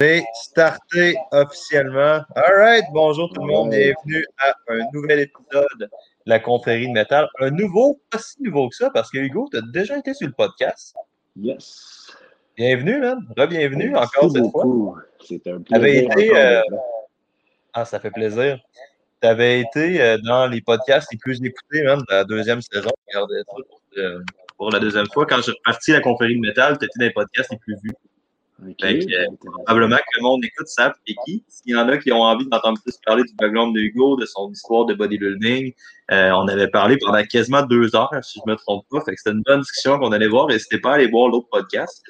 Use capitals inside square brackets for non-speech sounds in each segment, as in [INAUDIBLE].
C'est starté officiellement. All right, bonjour tout le monde, bienvenue à un nouvel épisode de la confrérie de métal. Un nouveau, pas si nouveau que ça, parce que Hugo, tu as déjà été sur le podcast. Yes. Bienvenue, man. Re-bienvenue encore cette fois. C'est un plaisir. Été, euh, Ah, ça fait plaisir. Tu avais été euh, dans les podcasts les plus écoutés, même, de la deuxième saison. Regardez ça pour, euh, pour la deuxième fois. Quand je suis reparti à la confrérie de métal, tu étais dans les podcasts les plus vus. Okay, euh, probablement que le monde écoute ça, et qui. S'il y en a qui ont envie d'entendre plus parler du background de Hugo, de son histoire de bodybuilding, euh, on avait parlé pendant quasiment deux heures, si je ne me trompe pas. Fait que c'était une bonne discussion qu'on allait voir. N'hésitez pas à aller voir l'autre podcast.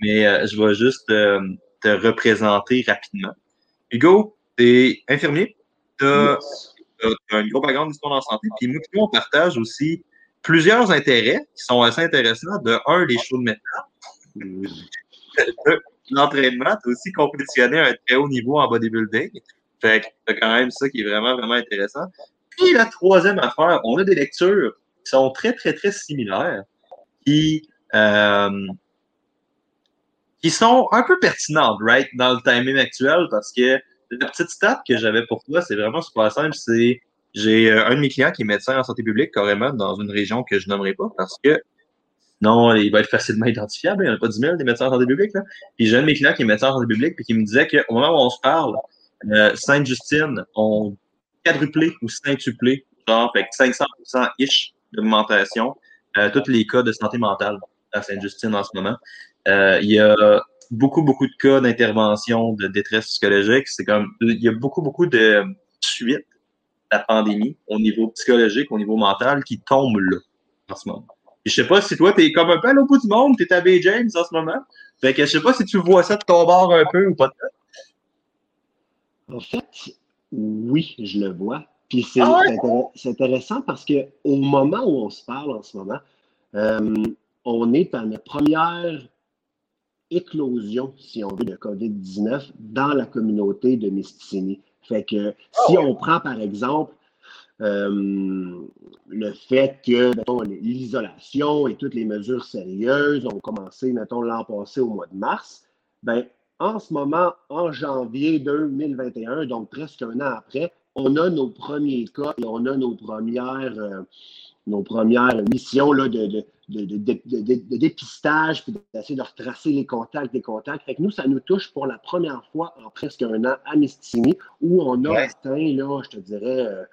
Mais euh, je vais juste euh, te représenter rapidement. Hugo, tu es infirmier. Tu as, un gros background d'histoire en santé. Puis nous, on partage aussi plusieurs intérêts qui sont assez intéressants. De un, les shows de métal [LAUGHS] l'entraînement, tu as aussi compétitionné à un très haut niveau en bodybuilding. Fait que c'est quand même ça qui est vraiment, vraiment intéressant. Puis la troisième affaire, on a des lectures qui sont très, très, très similaires, qui, euh, qui sont un peu pertinentes, right, dans le timing actuel, parce que la petite stat que j'avais pour toi, c'est vraiment super simple, c'est j'ai euh, un de mes clients qui est médecin en santé publique, carrément, dans une région que je nommerai pas, parce que non, il va être facilement identifiable. Il n'y en a pas 10 000 des médecins en santé publique. Puis j'ai un de mes clients qui est médecin en santé publique puis qui me disait qu'au moment où on se parle, euh, Sainte-Justine ont quadruplé ou quintuplé, genre avec 500 ish d'augmentation, euh, tous les cas de santé mentale à Sainte-Justine en ce moment. Euh, il y a beaucoup, beaucoup de cas d'intervention de détresse psychologique. C'est comme, il y a beaucoup, beaucoup de suites de la pandémie au niveau psychologique, au niveau mental qui tombent là en ce moment. Je sais pas si toi, tu es comme un peu à l'autre bout du monde, tu es à Bay James en ce moment. Fait que je sais pas si tu vois ça de ton bord un peu ou pas. En fait, oui, je le vois. Puis c'est ah intéressant parce qu'au moment où on se parle en ce moment, euh, on est à notre première éclosion, si on veut, de COVID-19 dans la communauté de Mistissini. Fait que si ah on prend par exemple euh, le fait que, l'isolation et toutes les mesures sérieuses ont commencé, mettons, l'an passé au mois de mars, ben, en ce moment, en janvier 2021, donc presque un an après, on a nos premiers cas et on a nos premières, euh, nos premières missions là, de, de, de, dépistage, puis d'essayer de retracer les contacts des contacts. Fait que nous, ça nous touche pour la première fois en presque un an à Mistini, où on a atteint, là, je te dirais, euh,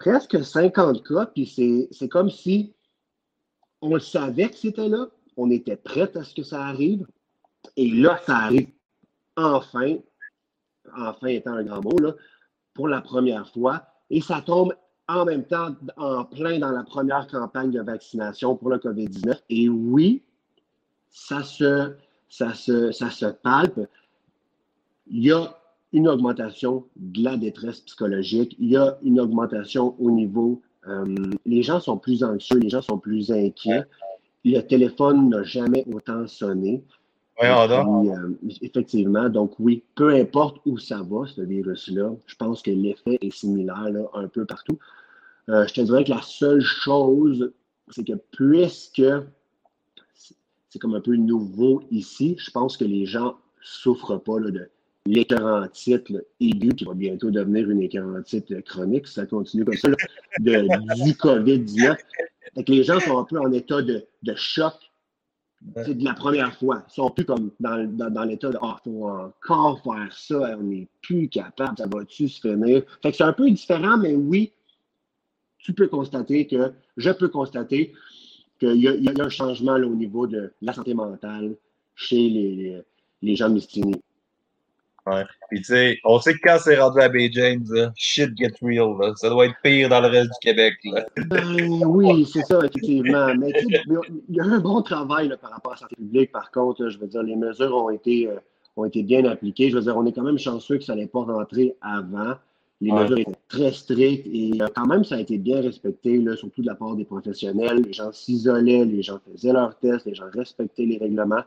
presque 50 cas, puis c'est comme si on le savait que c'était là, on était prêt à ce que ça arrive, et là, ça arrive enfin, enfin étant un grand mot, là, pour la première fois, et ça tombe en même temps en plein dans la première campagne de vaccination pour le COVID-19. Et oui, ça se, ça se, ça se palpe. Il y a une augmentation de la détresse psychologique, il y a une augmentation au niveau, euh, les gens sont plus anxieux, les gens sont plus inquiets. Le téléphone n'a jamais autant sonné. Euh, effectivement, donc oui, peu importe où ça va, ce virus-là, je pense que l'effet est similaire un peu partout. Euh, je te dirais que la seule chose, c'est que puisque c'est comme un peu nouveau ici, je pense que les gens souffrent pas de l'écœurantite aigu, qui va bientôt devenir une écœurantite chronique, si ça continue comme ça, de, du COVID-19. les gens sont un peu en état de, de choc c'est de la première fois. Ils sont plus comme dans, dans, l'état de Ah, faut encore faire ça, on n'est plus capable, ça va-tu se finir? Fait que c'est un peu différent, mais oui, tu peux constater que, je peux constater qu'il y, y, a un changement au niveau de la santé mentale chez les, les, gens mystinés. Ouais. Puis tu sais, on sait que quand c'est rendu à Bay James, shit get real. Là. Ça doit être pire dans le reste du Québec. Là. Ben oui, c'est ça, effectivement. Mais il y a un bon travail là, par rapport à la santé publique. Par contre, je veux dire, les mesures ont été, euh, ont été bien appliquées. Je veux dire, on est quand même chanceux que ça n'allait pas rentrer avant. Les mesures étaient très strictes et euh, quand même, ça a été bien respecté, là, surtout de la part des professionnels. Les gens s'isolaient, les gens faisaient leurs tests, les gens respectaient les règlements.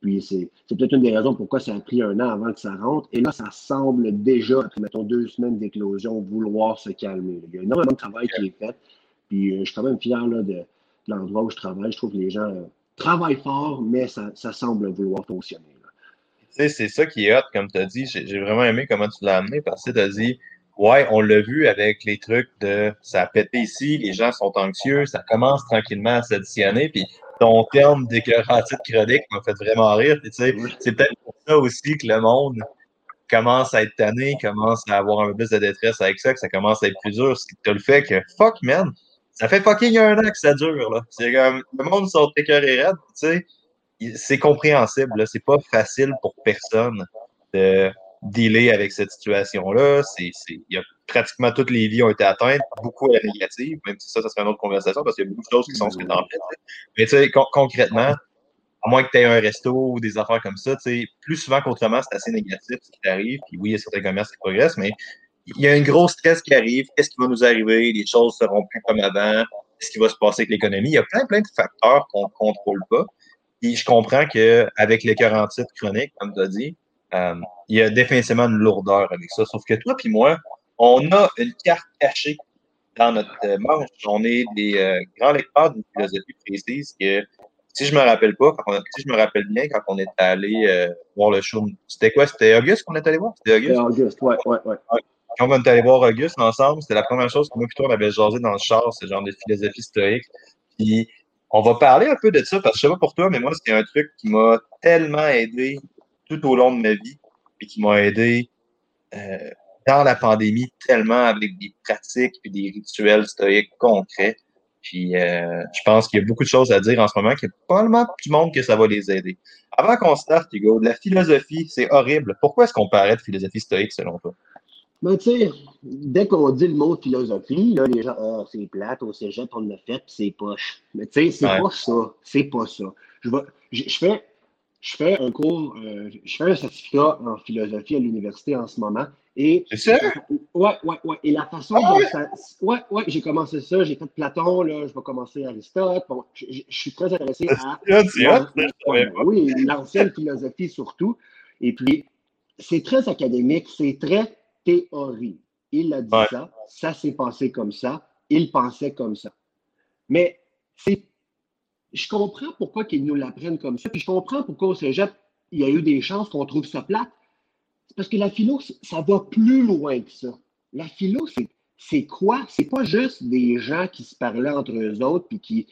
Puis c'est peut-être une des raisons pourquoi ça a pris un an avant que ça rentre. Et là, ça semble déjà, après, mettons, deux semaines d'éclosion, vouloir se calmer. Il y a énormément de travail qui est fait. Puis euh, je suis quand même fier là, de, l'endroit où je travaille. Je trouve que les gens euh, travaillent fort, mais ça, semble vouloir fonctionner. c'est ça qui est hot, comme tu as dit. J'ai vraiment aimé comment tu l'as amené parce que tu as dit, ouais, on l'a vu avec les trucs de ça a pété ici, les gens sont anxieux, ça commence tranquillement à s'additionner. Puis ton terme d'écœurantite chronique m'a fait vraiment rire. Tu sais, c'est peut-être pour ça aussi que le monde commence à être tanné, commence à avoir un peu plus de détresse avec ça, que ça commence à être plus dur. C'est le fait que, fuck, man, ça fait fucking un an que ça dure, là. C'est comme, le monde sort écœuré raide, tu sais. C'est compréhensible, là. C'est pas facile pour personne de dealer avec cette situation-là. Il y a pratiquement toutes les vies ont été atteintes, beaucoup à la négative, même si ça, ça serait une autre conversation parce qu'il y a beaucoup de choses qui sont ce que t'en fais. Mais tu sais, concrètement, à moins que tu aies un resto ou des affaires comme ça, tu sais, plus souvent qu'autrement, c'est assez négatif ce qui arrive. Puis oui, il y a certains commerces qui progressent, mais il y a un gros stress qui arrive. Qu'est-ce qui va nous arriver? Les choses seront plus comme avant. Qu'est-ce qui va se passer avec l'économie? Il y a plein, plein de facteurs qu'on ne contrôle pas. Puis je comprends qu'avec les 48 chroniques, comme tu as dit, euh, il y a définitivement une lourdeur avec ça. Sauf que toi puis moi, on a une carte cachée dans notre euh, manche. On est des euh, grands lecteurs d'une philosophie précise que, si je me rappelle pas, quand si je me rappelle bien, quand on est allé voir le show, c'était quoi? C'était Auguste qu'on est allé voir? C'était Auguste? Auguste, ouais, ouais, ouais. Quand on est allé voir Auguste ensemble, c'était la première chose que moi plutôt on avait jasé dans le char, ce genre de philosophie stoïque. Puis on va parler un peu de ça, parce que je sais pas pour toi, mais moi, c'était un truc qui m'a tellement aidé tout au long de ma vie, et qui m'a aidé euh, dans la pandémie tellement avec des pratiques et des rituels stoïques concrets. Puis euh, je pense qu'il y a beaucoup de choses à dire en ce moment, qu'il y a probablement du monde que ça va les aider. Avant qu'on starte, Hugo, la philosophie, c'est horrible. Pourquoi est-ce qu'on parlait de philosophie stoïque selon toi? Ben, tu sais, dès qu'on dit le mot philosophie, là, les gens, ah, c'est plate, au cégep, on l'a fait, c'est poche. Mais tu sais, c'est pas ça. C'est pas ça. Je, je, je, fais, je fais un cours, euh, je fais un certificat en philosophie à l'université en ce moment. Et, c'est ça? Ouais, ouais, ouais. Et la façon ah dont ça. Ouais, ouais, j'ai commencé ça, j'ai fait Platon, là, je vais commencer Aristote. Bon, je, je, suis très intéressé à. oui, l'ancienne philosophie surtout. Et puis, c'est très académique, c'est très théorie. Il a dit ça, ça s'est passé comme ça, il pensait comme ça. Mais c'est je comprends pourquoi qu'ils nous l'apprennent comme ça, puis je comprends pourquoi au cégep, il y a eu des chances qu'on trouve ça plate. C'est parce que la philo, ça va plus loin que ça. La philo, c'est quoi? C'est pas juste des gens qui se parlaient entre eux autres, puis qui,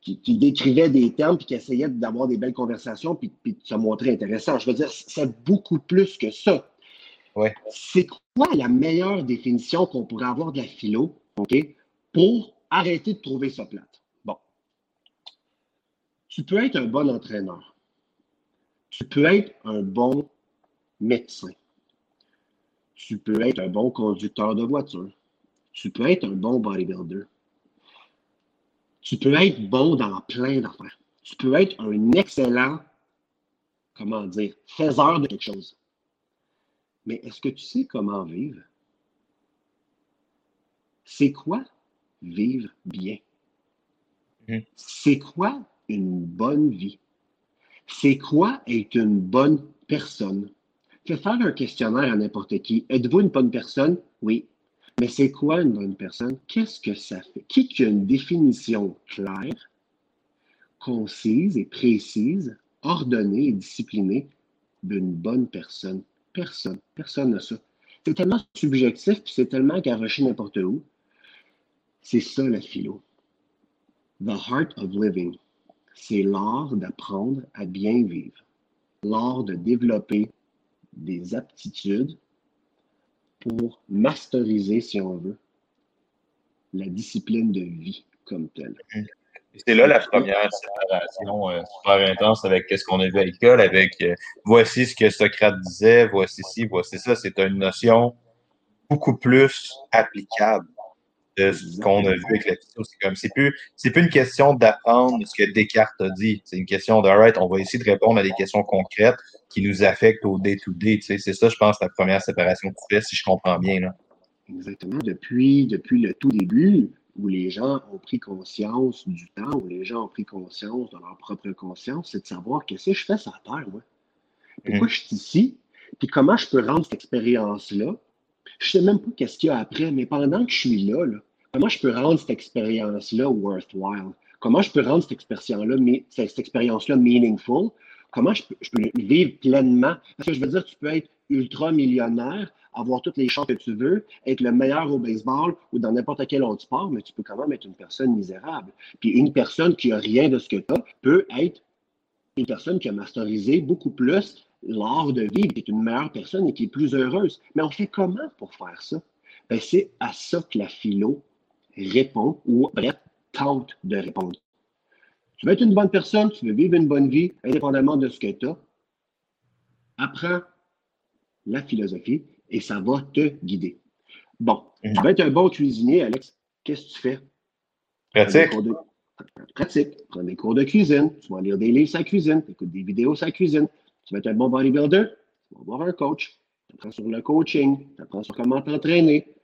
qui, décrivaient des termes, puis qui essayaient d'avoir des belles conversations, puis, puis de se montrer intéressant. Je veux dire, c'est beaucoup plus que ça. Ouais. C'est quoi la meilleure définition qu'on pourrait avoir de la philo, OK, pour arrêter de trouver ça plate? Tu peux être un bon entraîneur. Tu peux être un bon médecin. Tu peux être un bon conducteur de voiture. Tu peux être un bon bodybuilder. Tu peux être bon dans plein d'affaires. Tu peux être un excellent, comment dire, faiseur de quelque chose. Mais est-ce que tu sais comment vivre? C'est quoi vivre bien? Mmh. C'est quoi une bonne vie? C'est quoi être une bonne personne? Faire un questionnaire à n'importe qui. Êtes-vous une bonne personne? Oui. Mais c'est quoi une bonne personne? Qu'est-ce que ça fait? Qui a une définition claire, concise et précise, ordonnée et disciplinée d'une bonne personne? Personne. Personne n'a ça. C'est tellement subjectif, puis c'est tellement garoché n'importe où. C'est ça la philo. The heart of living c'est l'art d'apprendre à bien vivre, l'art de développer des aptitudes pour masteriser, si on veut, la discipline de vie comme telle. C'est là la première séparation euh, super intense avec ce qu'on a vu à l'école, avec euh, voici ce que Socrate disait, voici ci, voici ça. C'est une notion beaucoup plus applicable de ce qu'on a vu avec la philo. C'est comme, c'est plus, c'est plus une question d'apprendre ce que Descartes a dit. C'est une question de, right, on va essayer de répondre à des questions concrètes qui nous affectent au day-to-day. c'est ça, je pense, la première séparation que tu fais, si je comprends bien, là. Exactement. Depuis, depuis le tout début, où les gens ont pris conscience du temps, où les gens ont pris conscience de leur propre conscience, c'est de savoir qu'est-ce que je fais sur la Terre, moi. Pourquoi mm. je suis ici? Puis comment je peux rendre cette expérience-là? Je sais même pas qu'est-ce qu'il y a après, mais pendant que je suis là, là Comment je peux rendre cette expérience-là worthwhile? Comment je peux rendre cette expérience-là expérience meaningful? comment je peux, je peux vivre pleinement? Parce que je veux dire, tu peux être ultra millionnaire, avoir toutes les chances que tu veux, être le meilleur au baseball ou dans n'importe quel autre sport, mais tu peux quand même être une personne misérable. Puis une personne qui a rien de ce que tu as peut être une personne qui a masterisé beaucoup plus l'art de vivre, qui est une meilleure personne et qui est plus heureuse. Mais on fait comment pour faire ça? Ben, c'est à ça que la philo répond, ou bref, tente de répondre. Tu veux être une bonne personne, tu veux vivre une bonne vie, indépendamment de ce que tu as. Apprends la philosophie et ça va te guider. Bon, tu veux être un bon cuisinier, Alex. Qu'est-ce que tu fais? Pratique. Pratique. Prends des cours de cuisine. Tu vas lire des livres sur la cuisine. Tu écoutes des vidéos sur la cuisine. Tu veux être un bon bodybuilder. Tu vas avoir un coach. Tu apprends sur le coaching. Tu apprends sur comment t'entraîner.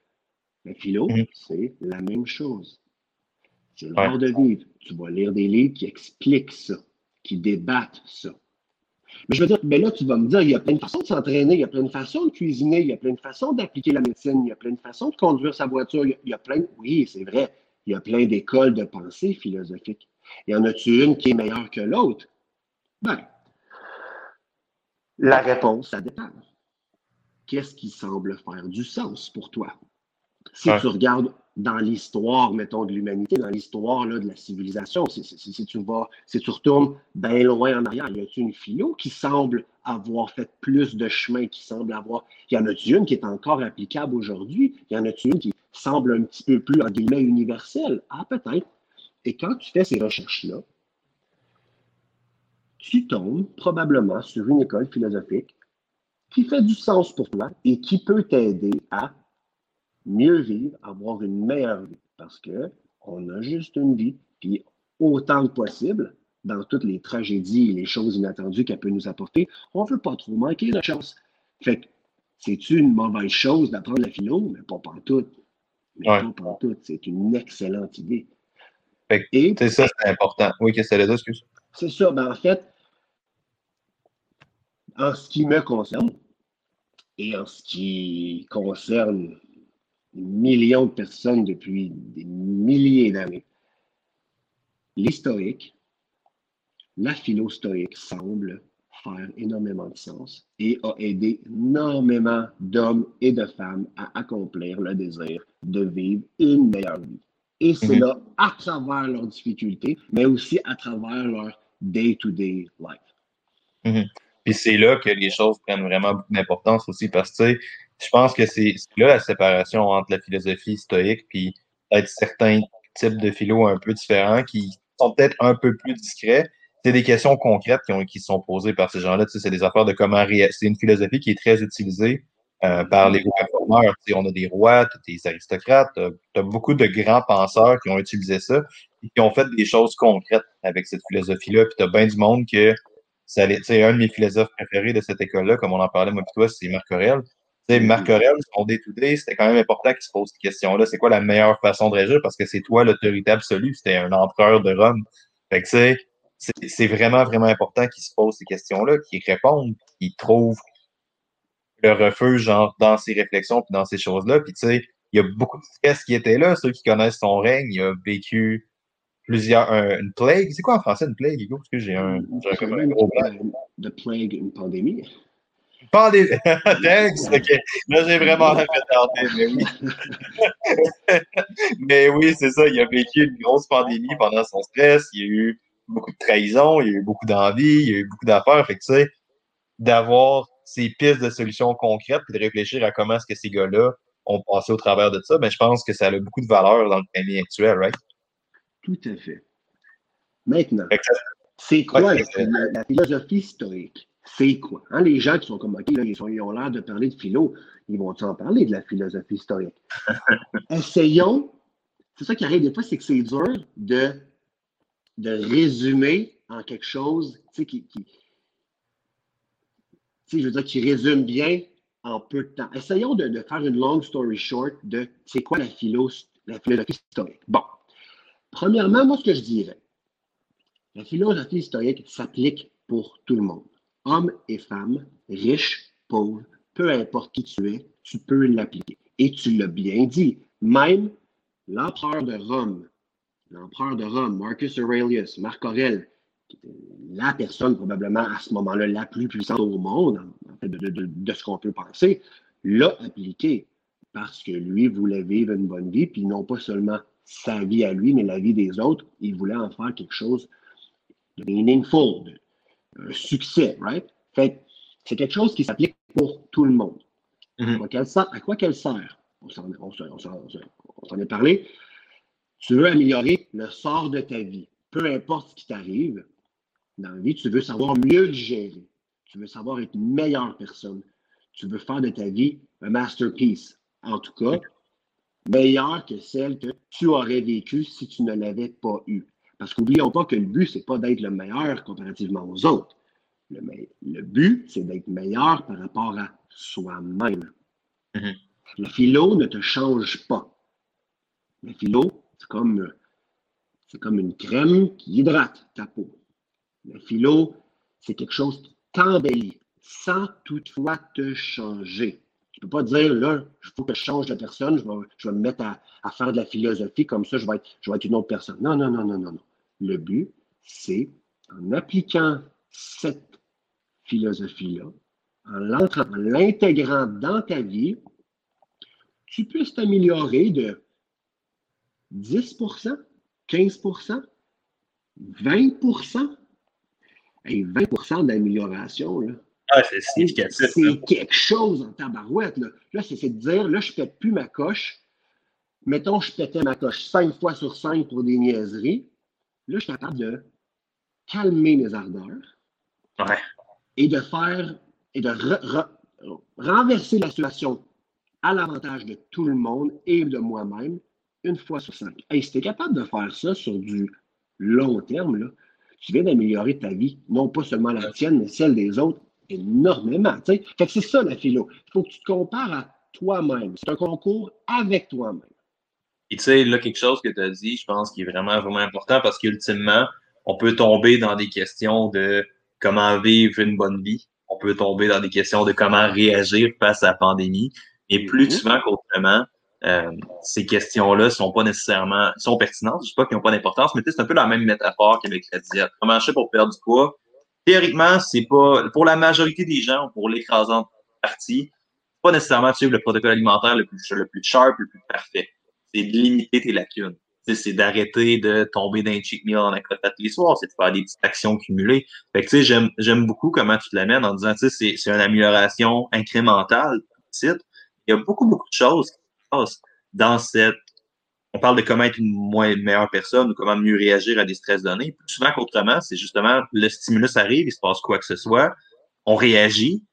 Le philo, mm. c'est la même chose. C'est l'art de vivre. Tu vas lire des livres qui expliquent ça, qui débattent ça. Mais je veux dire, mais là, tu vas me dire, il y a plein de façons de s'entraîner, il y a plein de façons de cuisiner, il y a plein de façons d'appliquer la médecine, il y a plein de façons de conduire sa voiture, il y a, plein, oui, c'est vrai, il y a plein d'écoles de pensée philosophique. Il y en a-tu une qui est meilleure que l'autre? Ben, la réponse, ça dépend. Qu'est-ce qui semble faire du sens pour toi? Si tu regardes dans l'histoire, mettons, de l'humanité, dans l'histoire de la civilisation, si, tu vas, si tu retournes bien loin en arrière, y a une philo qui semble avoir fait plus de chemin, qui semble avoir. Y en a-t-il une qui est encore applicable aujourd'hui? Y en a-t-il une qui semble un petit peu plus, en guillemets, universelle? Ah, peut-être. Et quand tu fais ces recherches-là, tu tombes probablement sur une école philosophique qui fait du sens pour toi et qui peut t'aider à mieux vivre, avoir une meilleure vie. Parce qu'on a juste une vie, puis autant que possible, dans toutes les tragédies et les choses inattendues qu'elle peut nous apporter, on ne veut pas trop manquer de chance. Fait que, c'est une mauvaise chose d'apprendre la philo, mais pas tout. Mais pas tout. C'est une excellente idée. C'est ça, c'est important. Oui, qu'est-ce que ça excuse? C'est ça. Ben, en fait, en ce qui me concerne, et en ce qui concerne des millions de personnes depuis des milliers d'années. L'historique, la philo-stoïque semble faire énormément de sens et a aidé énormément d'hommes et de femmes à accomplir le désir de vivre une meilleure vie. Et c'est mhm. là à travers leurs difficultés, mais aussi à travers leur day-to-day life. Mhm. Puis c'est là que les choses prennent vraiment beaucoup d'importance aussi parce que je pense que c'est là la séparation entre la philosophie stoïque puis peut-être certains types de philo un peu différents qui sont peut-être un peu plus discrets. C'est des questions concrètes qui, ont, qui sont posées par ces gens-là. C'est des affaires de comment C'est une philosophie qui est très utilisée euh, par les sais, on a des rois, des aristocrates. Tu as, beaucoup de grands penseurs qui ont utilisé ça et qui ont fait des choses concrètes avec cette philosophie-là. Puis tu as bien du monde que ça allait, un de mes philosophes préférés de cette école-là, comme on en parlait moi et toi, c'est Marc Aurèle. sais, Marc Aurèle, son day-to-day, c'était quand même important qu'il se pose cette question-là. C'est quoi la meilleure façon de réagir? Parce que c'est toi l'autorité absolue. C'était un empereur de Rome. Fait que, tu sais, c'est vraiment, vraiment important qu'il se pose ces questions-là, qu'il réponde, qu'il trouve le refuge genre, dans ses réflexions puis dans ces choses-là. Puis, tu sais, il y a beaucoup de stress qui étaient là. Ceux qui connaissent son règne, il a vécu plusieurs. une plague. C'est quoi en français une plague, Hugo? Parce que j'ai un, j'ai un gros De plague, une pandémie. Pandémie. [LAUGHS] Thanks. OK. Là, j'ai vraiment [LAUGHS] fait mais oui. [LAUGHS] mais oui, c'est ça. Il a vécu une grosse pandémie pendant son stress. Il y a eu beaucoup de trahison, il y a eu beaucoup d'envie, il y a eu beaucoup d'affaires. Fait que, tu sais, d'avoir ces pistes de solutions concrètes et de réfléchir à comment est-ce que ces gars-là ont passé au travers de ça, ben, je pense que ça a beaucoup de valeur dans le pays actuel, right? Tout à fait. Maintenant, c'est quoi la, philosophie historique? C'est quoi? Hein, les gens qui sont comme, OK, ils, ont l'air de parler de philo, ils vont en parler de la philosophie historique? [LAUGHS] Essayons. C'est ça qui arrive des fois, c'est que c'est dur de, de résumer en quelque chose qui, qui, je veux dire, qui résume bien en peu de temps. Essayons de, de faire une long story short de c'est quoi la, philo, la philosophie historique. Bon, Premièrement, moi, ce que je dirais, la philosophie historique s'applique pour tout le monde. Hommes et femmes, riches, pauvres, peu importe qui tu es, tu peux l'appliquer. Et tu l'as bien dit, même l'empereur de Rome, l'empereur de Rome, Marcus Aurelius, Marc Aurèle, la personne probablement à ce moment-là la plus puissante au monde, en fait, de, ce qu'on peut penser, l'a appliqué parce que lui voulait vivre une bonne vie, puis non pas seulement sa vie à lui, mais la vie des autres. Il voulait en faire quelque chose de meaningful, de un succès, right? Fait c'est quelque chose qui s'applique pour tout le monde. Mm-hmm. à quoi qu'elle sert? On s'en est parlé. Tu veux améliorer le sort de ta vie. Peu importe ce qui t'arrive, dans la vie, tu veux savoir mieux le gérer. Tu veux savoir être une meilleure personne. Tu veux faire de ta vie un masterpiece. En tout cas, meilleure que celle que tu aurais vécue si tu ne l'avais pas eue. Parce qu'oublions pas que le but, c'est pas d'être le meilleur comparativement aux autres. Le, but, c'est d'être meilleur par rapport à soi-même. Mm-hmm. Le philo ne te change pas. Le philo, c'est comme, c'est comme une crème qui hydrate ta peau. Le philo, c'est quelque chose qui t'embellit sans toutefois te changer. Ne peux pas dire, là, il faut que je change de personne, je vais, je vais me mettre à, faire de la philosophie, comme ça, je vais, être, je vais être une autre personne. Non, non, non, non, non, non. Le but, c'est en appliquant cette philosophie-là, en l'intégrant dans ta vie, tu puisses t'améliorer de 10% 15% 20% et 20% d'amélioration. Ah, c'est significatif. C'est quelque chose en tabarouette. Là, là c'est de dire, là, je ne pète plus ma coche. Mettons, je pétais ma coche 5 fois sur 5 pour des niaiseries. Là, je suis capable de calmer mes ardeurs. Ouais. Et de faire, et de renverser la situation à l'avantage de tout le monde et de moi-même une fois sur cinq. Et si tu es capable de faire ça sur du long terme, là, tu viens d'améliorer ta vie, non pas seulement la tienne, mais celle des autres, énormément. Fait que c'est ça la philo. Il faut que tu te compares à toi-même. C'est un concours avec toi-même. Et tu sais, là, quelque chose que tu as dit, je pense qui est vraiment, vraiment important parce qu'ultimement, on peut tomber dans des questions de comment vivre une bonne vie. On peut tomber dans des questions de comment réagir face à la pandémie. Et plus mm-hmm. souvent qu'autrement, euh, ces questions-là sont pas nécessairement sont pertinentes. Je sais pas qu'ils n'ont pas d'importance, mais c'est un peu la même métaphore qu'avec la diète. Comment je fais pour perdre du poids? Théoriquement, c'est pas pour la majorité des gens, pour l'écrasante partie, pas nécessairement suivre le protocole alimentaire le plus, le plus sharp, le plus parfait c'est de limiter tes lacunes. C'est d'arrêter de tomber d'un cheat meal en tous les soirs, c'est de faire des petites actions cumulées. Fait que tu sais, j'aime beaucoup comment tu te l'amènes en disant, tu sais, c'est une amélioration incrémentale. Il y a beaucoup, beaucoup de choses qui se passent dans cette on parle de comment être une, meilleure personne ou comment mieux réagir à des stress donnés. Plus souvent qu'autrement, c'est justement le stimulus arrive, il se passe quoi que ce soit, on réagit,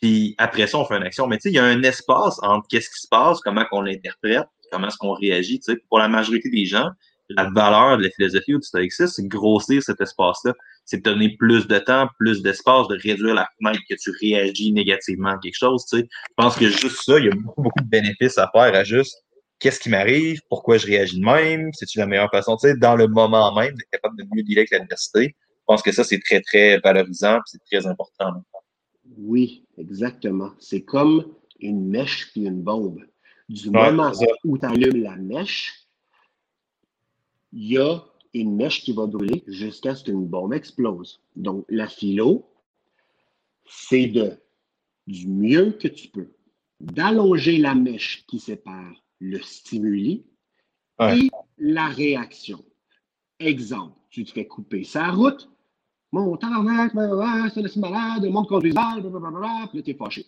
puis après ça, on fait une action. Mais tu sais, il y a un espace entre qu'est-ce qui se passe, comment qu'on l'interprète, comment est-ce qu'on réagit. Tu pour la majorité des gens, la valeur de la philosophie ou du stoïcisme, c'est grossir cet espace-là. C'est de donner plus de temps, plus d'espace, de réduire la fenêtre que tu réagis négativement à quelque chose. Tu sais. Je pense que juste ça, il y a beaucoup, beaucoup de bénéfices à faire à juste qu'est-ce qui m'arrive, pourquoi je réagis de même, c'est-tu la meilleure façon, tu sais, dans le moment même, d'être capable de mieux dealer avec l'adversité. Je pense que ça, c'est très, très valorisant, c'est très important. Oui, exactement. C'est comme une mèche puis une bombe. Du moment où tu allumes la mèche, il y a une mèche qui va brûler jusqu'à ce qu'une bombe explose. Donc, la philo, c'est de, du mieux que tu peux, d'allonger la mèche qui sépare le stimuli et la réaction. Exemple, tu te fais couper sa route, mon tabarnak, c'est malade, le monde conduit mal, blablabla, puis là, t'es fâché.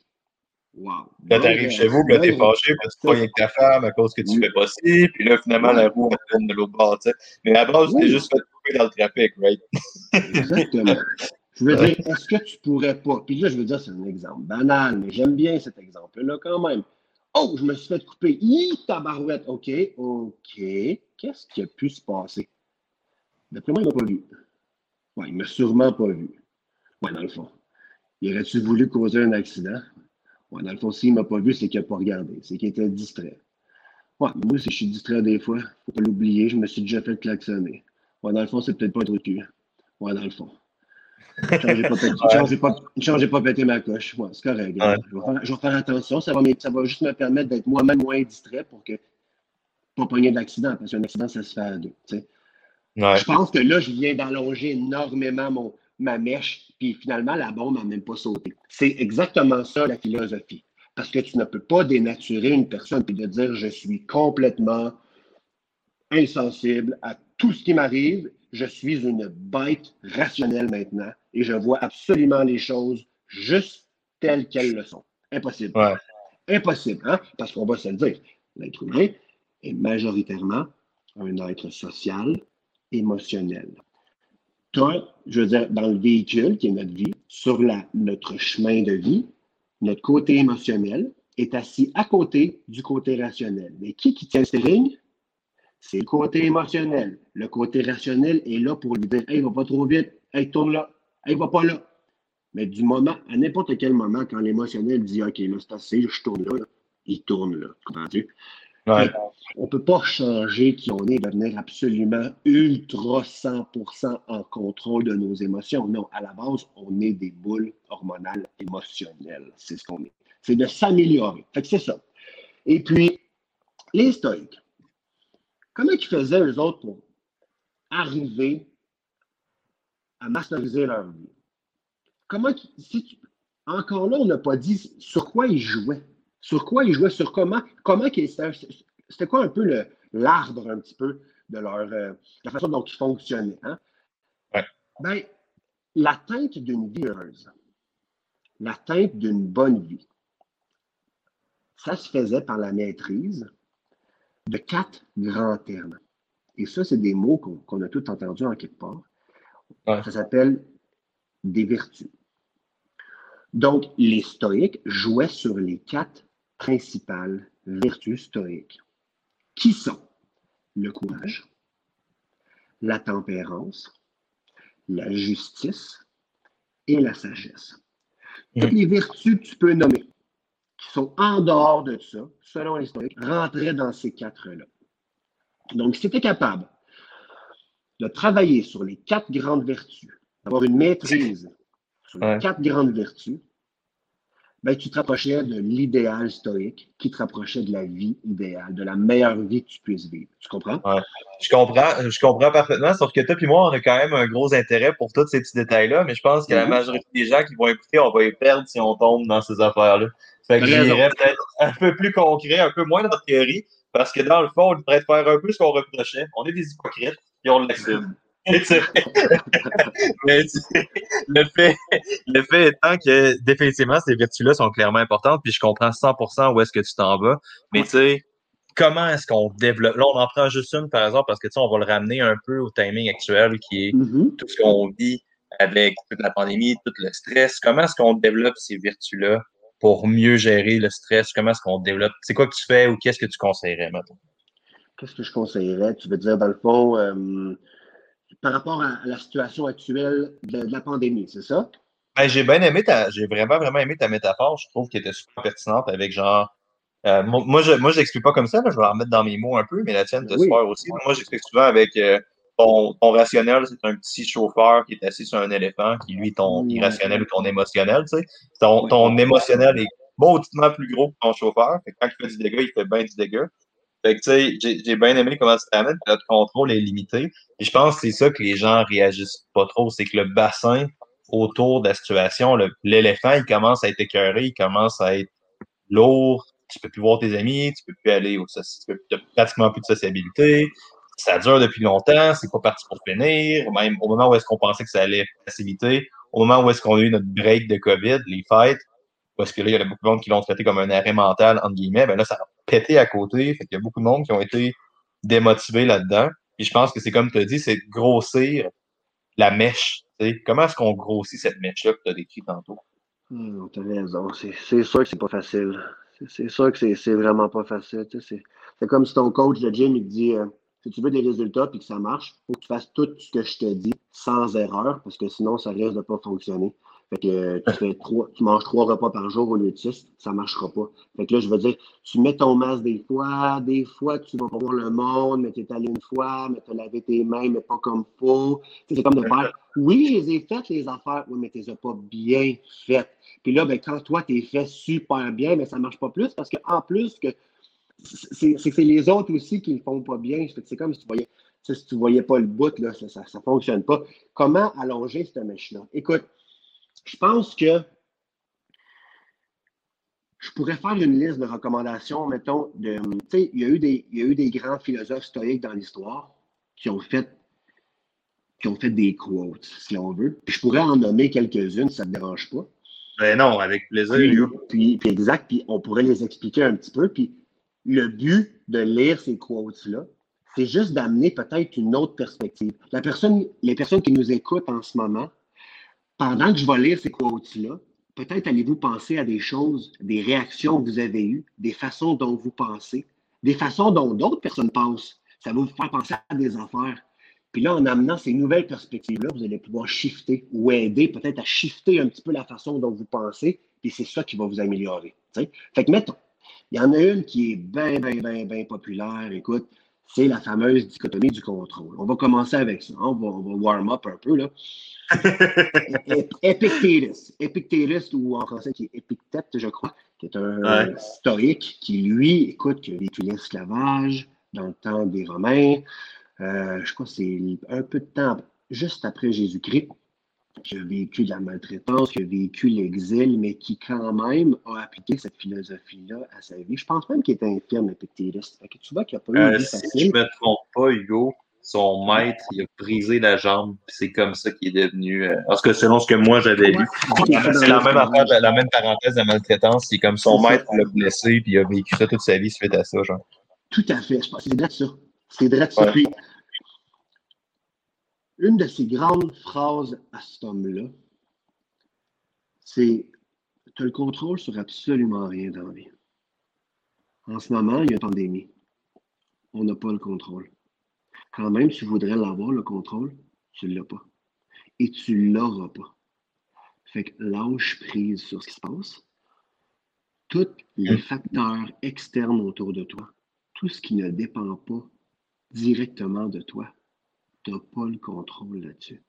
Wow. Là, t'arrives chez vous, puis là, t'es fâché parce que tu avec ta femme à cause que tu fais pas ci, puis là, finalement, la roue, elle tourne de l'autre bord, tu sais. Mais à la base, tu t'es juste fait couper dans le trafic, right? Exactement. [LAUGHS] Je veux dire, est-ce que tu pourrais pas? Puis là, je veux dire, c'est un exemple banal, mais j'aime bien cet exemple-là quand même. Oh, je me suis fait couper. Hi, tabarouette. OK, OK. Qu'est-ce qui a pu se passer? D'après moi, il m'a pas vu. Ouais, il m'a sûrement pas vu. Ouais, dans le fond. Il aurait-tu voulu causer un accident? Ouais, dans le fond, s'il ne m'a pas vu, c'est qu'il n'a pas regardé. C'est qu'il était distrait. Ouais, moi, si je suis distrait des fois, faut pas l'oublier, je me suis déjà fait klaxonner. Ouais, dans le fond, c'est peut-être pas un cul. Ouais, dans le fond. Je ne pas, pas péter ma coche. C'est correct. Je, vais faire, attention. Ça va, ça va juste me permettre d'être moi-même moins distrait pour que pas pogner d'accident. Parce qu'un accident, ça se fait à deux. Je pense que là, je viens d'allonger énormément mon, ma mèche, puis finalement, la bombe n'a même pas sauté. C'est exactement ça la philosophie. Parce que tu ne peux pas dénaturer une personne et de dire je suis complètement insensible à tout ce qui m'arrive. Je suis une bête rationnelle maintenant et je vois absolument les choses juste telles qu'elles le sont. Impossible. Impossible, hein? Parce qu'on va se le dire. L'être humain est majoritairement un être social, émotionnel. Toi, je veux dire, dans le véhicule qui est notre vie, sur la, notre chemin de vie, notre côté émotionnel est assis à côté du côté rationnel. Mais qui qui tient le steering? C'est le côté émotionnel. Le côté rationnel est là pour lui dire Hey, va pas trop vite, hey, tourne là, hey, va pas là. Mais du moment, à n'importe quel moment, quand l'émotionnel dit OK, là, c'est assez, je tourne là, il tourne là. Comprends-tu? On ne peut pas changer qui on est, devenir absolument ultra 100% en contrôle de nos émotions. Non, à la base, on est des boules hormonales émotionnelles. C'est ce qu'on est. C'est de s'améliorer. Fait que c'est ça. Et puis, les stoïques, comment ils faisaient, eux autres, pour arriver à masteriser leur vie? Comment, si encore là, on n'a pas dit sur quoi ils jouaient. Sur quoi ils jouaient, sur comment, comment c'était quoi un peu l'arbre un petit peu de leur euh, la façon dont ils fonctionnaient. Hein? Ben, l'atteinte d'une vie heureuse, l'atteinte d'une bonne vie, ça se faisait par la maîtrise de quatre grands termes. Et ça, c'est des mots qu'on a tous entendus en quelque part. Ça s'appelle des vertus. Donc, les stoïques jouaient sur les quatre principales vertus stoïques, qui sont le courage, la tempérance, la justice et la sagesse. Toutes les vertus que tu peux nommer, sont en dehors de ça, selon les stoïques, rentraient dans ces quatre-là. Donc, si tu es capable de travailler sur les quatre grandes vertus, d'avoir une maîtrise sur les quatre grandes vertus, ben, tu te rapprochais de l'idéal stoïque qui te rapprochait de la vie idéale, de la meilleure vie que tu puisses vivre. Tu comprends? Je comprends, je comprends parfaitement, sauf que toi et moi, on a quand même un gros intérêt pour tous ces petits détails-là, mais je pense que la mm-hmm. majorité des gens qui vont écouter, on va les perdre si on tombe dans ces affaires-là. Fait que j'irais peut-être un peu plus concret, un peu moins dans notre théorie, parce que dans le fond, on devrait faire un peu ce qu'on reprochait. On est des hypocrites et on l'accepte. Le fait, le fait étant que définitivement, ces vertus-là sont clairement importantes, puis je comprends 100% où est-ce que tu t'en vas. Mais tu sais, comment est-ce qu'on développe? Là, on en prend juste une, par exemple, parce que tu sais, on va le ramener un peu au timing actuel qui est mm-hmm. tout ce qu'on vit avec toute la pandémie, tout le stress. Comment est-ce qu'on développe ces vertus-là pour mieux gérer le stress? Comment est-ce qu'on développe? C'est quoi que tu fais ou qu'est-ce que tu conseillerais, maintenant? Qu'est-ce que je conseillerais? Tu veux dire, dans le fond, euh, par rapport à la situation actuelle de, la pandémie, c'est ça? Ben, j'ai bien aimé ta, j'ai vraiment, vraiment aimé ta métaphore. Je trouve qu'elle était super pertinente avec genre, euh, moi, je, moi, j'explique pas comme ça, je vais en mettre dans mes mots un peu, mais la tienne te super aussi. Moi, j'explique souvent avec euh, ton, ton, rationnel, c'est un petit chauffeur qui est assis sur un éléphant, qui lui, ton irrationnel ou ton émotionnel, tu sais. Ton, ton émotionnel est beautement plus gros que ton chauffeur. quand il fait du dégât, il fait bien du dégât. Fait que, tu sais, j'ai bien aimé comment tu t'amènes, notre contrôle est limité. Et je pense que c'est ça que les gens réagissent pas trop, c'est que le bassin autour de la situation, l'éléphant, il commence à être écœuré, il commence à être lourd, tu peux plus voir tes amis, tu peux plus aller au tu peux pratiquement plus de sociabilité. Ça dure depuis longtemps, c'est pas parti pour finir. Même au moment où est-ce qu'on pensait que ça allait faciliter, au moment où est-ce qu'on a eu notre break de COVID, les fêtes, parce que là, il y a beaucoup de monde qui l'ont traité comme un arrêt mental, entre guillemets, ben là, ça pété à côté. Fait qu'il y a beaucoup de monde qui ont été démotivés là-dedans. Et je pense que c'est comme tu as dit, c'est grossir la mèche. Comment est-ce qu'on grossit cette mèche-là que tu as décrit tantôt? Mmh, tu as raison. C'est sûr que c'est pas facile. C'est sûr que c'est vraiment pas facile. C'est comme si ton coach de gym il te dit euh, si tu veux des résultats et que ça marche, il faut que tu fasses tout ce que je te dis sans erreur, parce que sinon, ça risque de pas fonctionner. Fait que tu, fais trois, tu manges trois repas par jour au lieu de six, ça ne marchera pas. Fait que là, je veux dire, tu mets ton masque des fois, des fois, tu vas voir le monde, mais tu es allé une fois, mais tu as lavé tes mains, mais pas comme faut. C'est comme de faire, oui, je les ai faites, les affaires, oui, mais tu les as pas bien faites. Puis là, ben, quand toi, tu es fait super bien, mais ça ne marche pas plus parce qu'en plus, que c'est les autres aussi qui ne le font pas bien. C'est comme si tu voyais si tu ne voyais pas le bout, là, ça ne fonctionne pas. Comment allonger cette mèche-là? Écoute, je pense que je pourrais faire une liste de recommandations, mettons, de, il y, a eu des, il y a eu des grands philosophes stoïques dans l'histoire qui ont fait qui ont fait des quotes, si on veut. je pourrais en nommer quelques-unes, ça ne te dérange pas. Ben non, avec plaisir. Puis, puis, exact, puis on pourrait les expliquer un petit peu. Puis le but de lire ces quotes-là, c'est juste d'amener peut-être une autre perspective. La personne, les personnes qui nous écoutent en ce moment, pendant que je vais lire ces quotes-là, peut-être allez-vous penser à des choses, des réactions que vous avez eues, des façons dont vous pensez, des façons dont d'autres personnes pensent. Ça va vous faire penser à des affaires. Puis là, en amenant ces nouvelles perspectives-là, vous allez pouvoir shifter ou aider peut-être à shifter un petit peu la façon dont vous pensez, puis c'est ça qui va vous améliorer. Fait que mettons, il y en a une qui est bien, bien, bien, bien populaire. Écoute, c'est la fameuse dichotomie du contrôle. On va commencer avec ça. On va, on va warm up un peu. là. [LAUGHS] Epictetus, ou en français, qui est Epictète, je crois, qui est un historique qui, lui, écoute, qui a vécu l'esclavage dans le temps des Romains. Euh, je crois que c'est un peu de temps juste après Jésus-Christ qui a vécu de la maltraitance, qui a vécu l'exil, mais qui quand même a appliqué cette philosophie-là à sa vie. Je pense même qu'il était infirme, Epictetus. tu vois qu'il n'a pas eu une euh, vie facile. Si je ne me trompe pas, Hugo, son maître, il a brisé la jambe, puis c'est comme ça qu'il est devenu. Euh, parce que selon ce que moi j'avais lu, c'est la même affaire, la même parenthèse de maltraitance. C'est comme son maître l'a blessé, puis il a vécu ça toute sa vie suite à ça, genre. Tout à fait. C'est vrai ça. C'est vrai ça. une de ces grandes phrases à cet homme-là, c'est Tu as le contrôle sur absolument rien dans la vie. En ce moment, il y a une pandémie. On n'a pas le contrôle. Quand même, tu voudrais l'avoir, le contrôle, tu ne l'as pas. Et tu ne l'auras pas. Fait que lâche prise sur ce qui se passe. Tous les facteurs externes autour de toi, tout ce qui ne dépend pas directement de toi, tu n'as pas le contrôle là-dessus.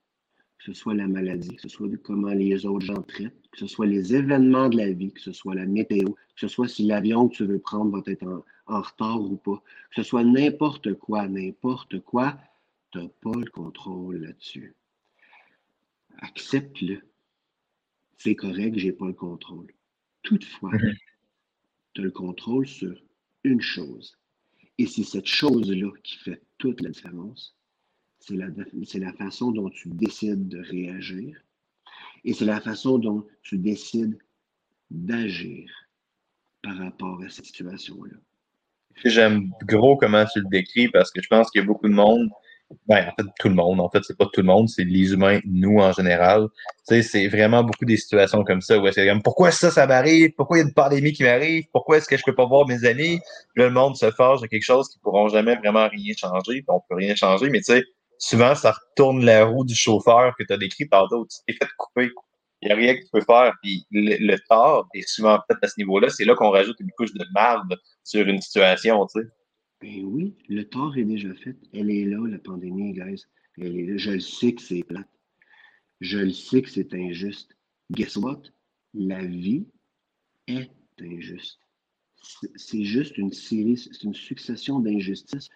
Que ce soit la maladie, que ce soit comment les autres gens traitent, que ce soit les événements de la vie, que ce soit la météo, que ce soit si l'avion que tu veux prendre va être en, en retard ou pas, que ce soit n'importe quoi, n'importe quoi, tu n'as pas le contrôle là-dessus. Accepte-le. C'est correct, je n'ai pas le contrôle. Toutefois, mhm. tu as le contrôle sur une chose. Et c'est cette chose-là qui fait toute la différence. C'est la, la façon dont tu décides de réagir et c'est la façon dont tu décides d'agir par rapport à cette situation-là. J'aime gros comment tu le décris parce que je pense qu'il y a beaucoup de monde, ben, en fait, tout le monde, en fait, c'est pas tout le monde, c'est les humains, nous en général. Tu sais, c'est vraiment beaucoup des situations comme ça où c'est comme pourquoi ça, ça m'arrive? Pourquoi il y a une pandémie qui m'arrive? Pourquoi est-ce que je peux pas voir mes amis? le monde se forge à quelque chose qui pourront jamais vraiment rien changer, on peut rien changer, mais tu sais, souvent, ça retourne la roue du chauffeur que tu as décrit par d'autres. Tu t'es fait couper. Il n'y a rien que tu peux faire. Puis le, tort est souvent fait à ce niveau-là. C'est là, qu'on rajoute une couche de marde sur une situation, tu sais. Ben oui, le tort est déjà fait. Elle est là, la pandémie, guys. Elle est là. Je le sais que c'est plate. Je le sais que c'est injuste. Guess what? La vie est injuste. C'est juste une série, c'est une succession d'injustices.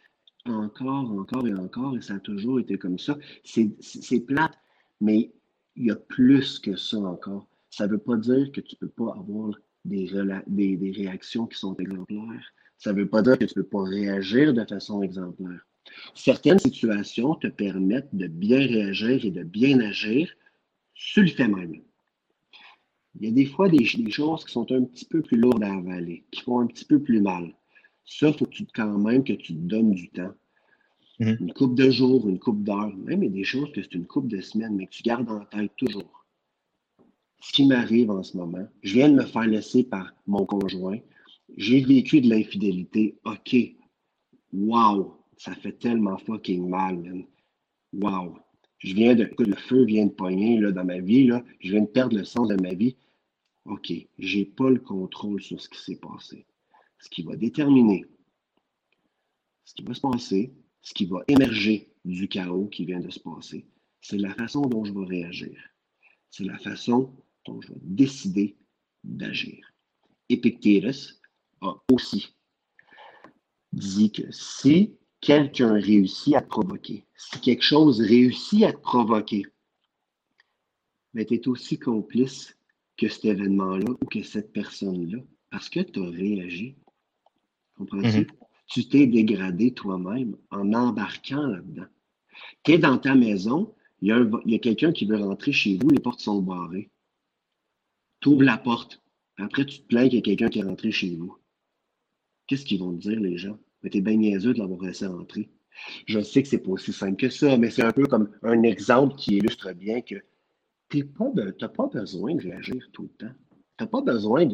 Encore, encore et encore, et ça a toujours été comme ça. C'est plate, mais il y a plus que ça encore. Ça ne veut pas dire que tu ne peux pas avoir des, réactions qui sont exemplaires. Ça ne veut pas dire que tu ne peux pas réagir de façon exemplaire. Certaines situations te permettent de bien réagir et de bien agir sur le fait même. Il y a des fois des, choses qui sont un petit peu plus lourdes à avaler, qui font un petit peu plus mal. Ça, il faut quand même que tu te donnes du temps. Mhm. Une coupe de jours, une coupe d'heures, même il y a des choses que c'est une coupe de semaines, mais que tu gardes en tête toujours. Ce qui m'arrive en ce moment, je viens de me faire laisser par mon conjoint, j'ai vécu de l'infidélité, ok, wow, ça fait tellement fucking mal, man. Wow. Je viens de, le feu vient de pogner là, dans ma vie, là, je viens de perdre le sens de ma vie. OK, j'ai pas le contrôle sur ce qui s'est passé. Ce qui va déterminer ce qui va se passer, ce qui va émerger du chaos qui vient de se passer, c'est la façon dont je vais réagir. C'est la façon dont je vais décider d'agir. Epictetus a aussi dit que si quelqu'un réussit à te provoquer, si quelque chose réussit à te provoquer, mais tu es aussi complice que cet événement-là ou que cette personne-là parce que tu as réagi. Comprends-tu? Mm-hmm. Tu t'es dégradé toi-même en embarquant là-dedans. Tu es dans ta maison, il y a, quelqu'un qui veut rentrer chez vous, les portes sont barrées. Tu ouvres la porte. Après, tu te plains qu'il y a quelqu'un qui est rentré chez vous. Qu'est-ce qu'ils vont te dire, les gens? Mais t'es bien niaiseux de l'avoir laissé rentrer. Je sais que c'est pas aussi simple que ça, mais c'est un peu comme un exemple qui illustre bien que tu n'as pas besoin de réagir tout le temps. Tu n'as pas besoin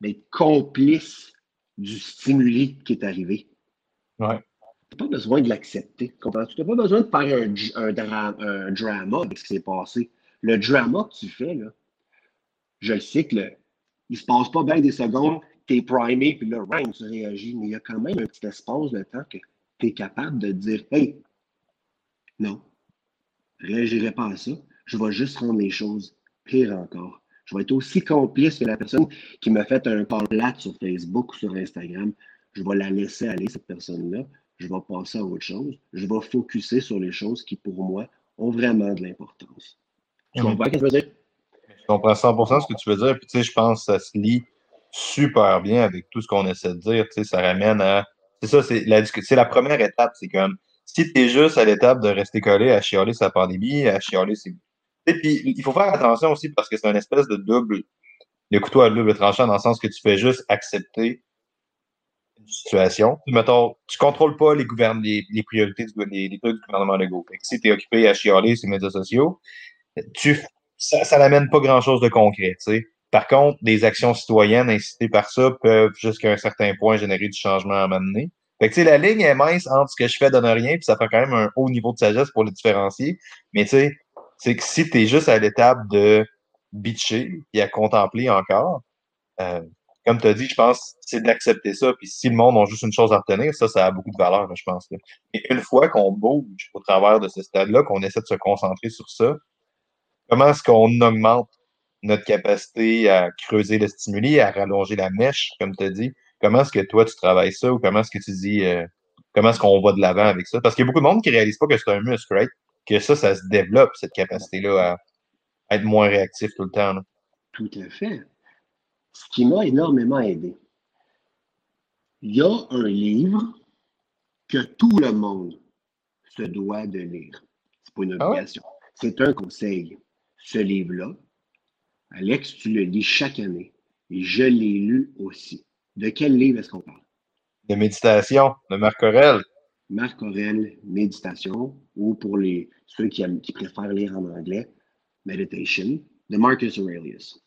d'être complice du stimuli qui est arrivé. Ouais. Tu n'as pas besoin de l'accepter. Tu n'as pas besoin de faire un, un, drama avec ce qui s'est passé. Le drama que tu fais, là, je sais que le, il se passe pas bien des secondes, tu es primé, puis là, tu réagis, mais il y a quand même un petit espace de temps que tu es capable de dire Hey, non, je ne réagirai pas à ça je vais juste rendre les choses pires encore. Je vais être aussi complice que la personne qui m'a fait un call plate sur Facebook ou sur Instagram. Je vais la laisser aller, cette personne-là. Je vais passer à autre chose. Je vais focuser sur les choses qui, pour moi, ont vraiment de l'importance. Tu comprends ce que je veux dire? Je comprends 100% ce que tu veux dire. Puis, tu sais, je pense que ça se lie super bien avec tout ce qu'on essaie de dire. Tu sais, ça ramène à. C'est ça, c'est la, la première étape. C'est comme si tu es juste à l'étape de rester collé à chialer sa pandémie, à chialer ses et puis, il faut faire attention aussi parce que c'est une espèce de double, le couteau à double tranchant dans le sens que tu fais juste accepter une situation. Mettons, tu contrôles pas les, les, priorités du, les, les trucs du gouvernement Legault. Fait que si tu es occupé à chialer sur les médias sociaux, tu, ça, n'amène pas grand-chose de concret. sais. Par contre, des actions citoyennes incitées par ça peuvent jusqu'à un certain point générer du changement à m'amener. Fait que, la ligne est mince entre ce que je fais donne rien, puis ça fait quand même un haut niveau de sagesse pour le différencier. Mais tu sais, c'est que si tu es juste à l'étape de bitcher et à contempler encore, euh, comme tu as dit, je pense, c'est d'accepter ça. Puis si le monde a juste une chose à retenir, ça, ça a beaucoup de valeur, je pense. Et une fois qu'on bouge au travers de ce stade-là, qu'on essaie de se concentrer sur ça, comment est-ce qu'on augmente notre capacité à creuser le stimuli, à rallonger la mèche, comme tu as dit? Comment est-ce que toi, tu travailles ça ou comment est-ce que tu dis, euh, comment est-ce qu'on va de l'avant avec ça? Parce qu'il y a beaucoup de monde qui ne réalise pas que c'est un muscle, right? Que ça, ça se développe, cette capacité-là à être moins réactif tout le temps. Tout à fait. Ce qui m'a énormément aidé. Il y a un livre que tout le monde se doit de lire. C'est pas une ah obligation. C'est un conseil. Ce livre-là, Alex, tu le lis chaque année. Et je l'ai lu aussi. De quel livre est-ce qu'on parle? De méditation, de Marc Aurel. Marc Aurel, Méditation, ou pour les, ceux qui, préfèrent lire en anglais, Meditation, de Marcus Aurelius.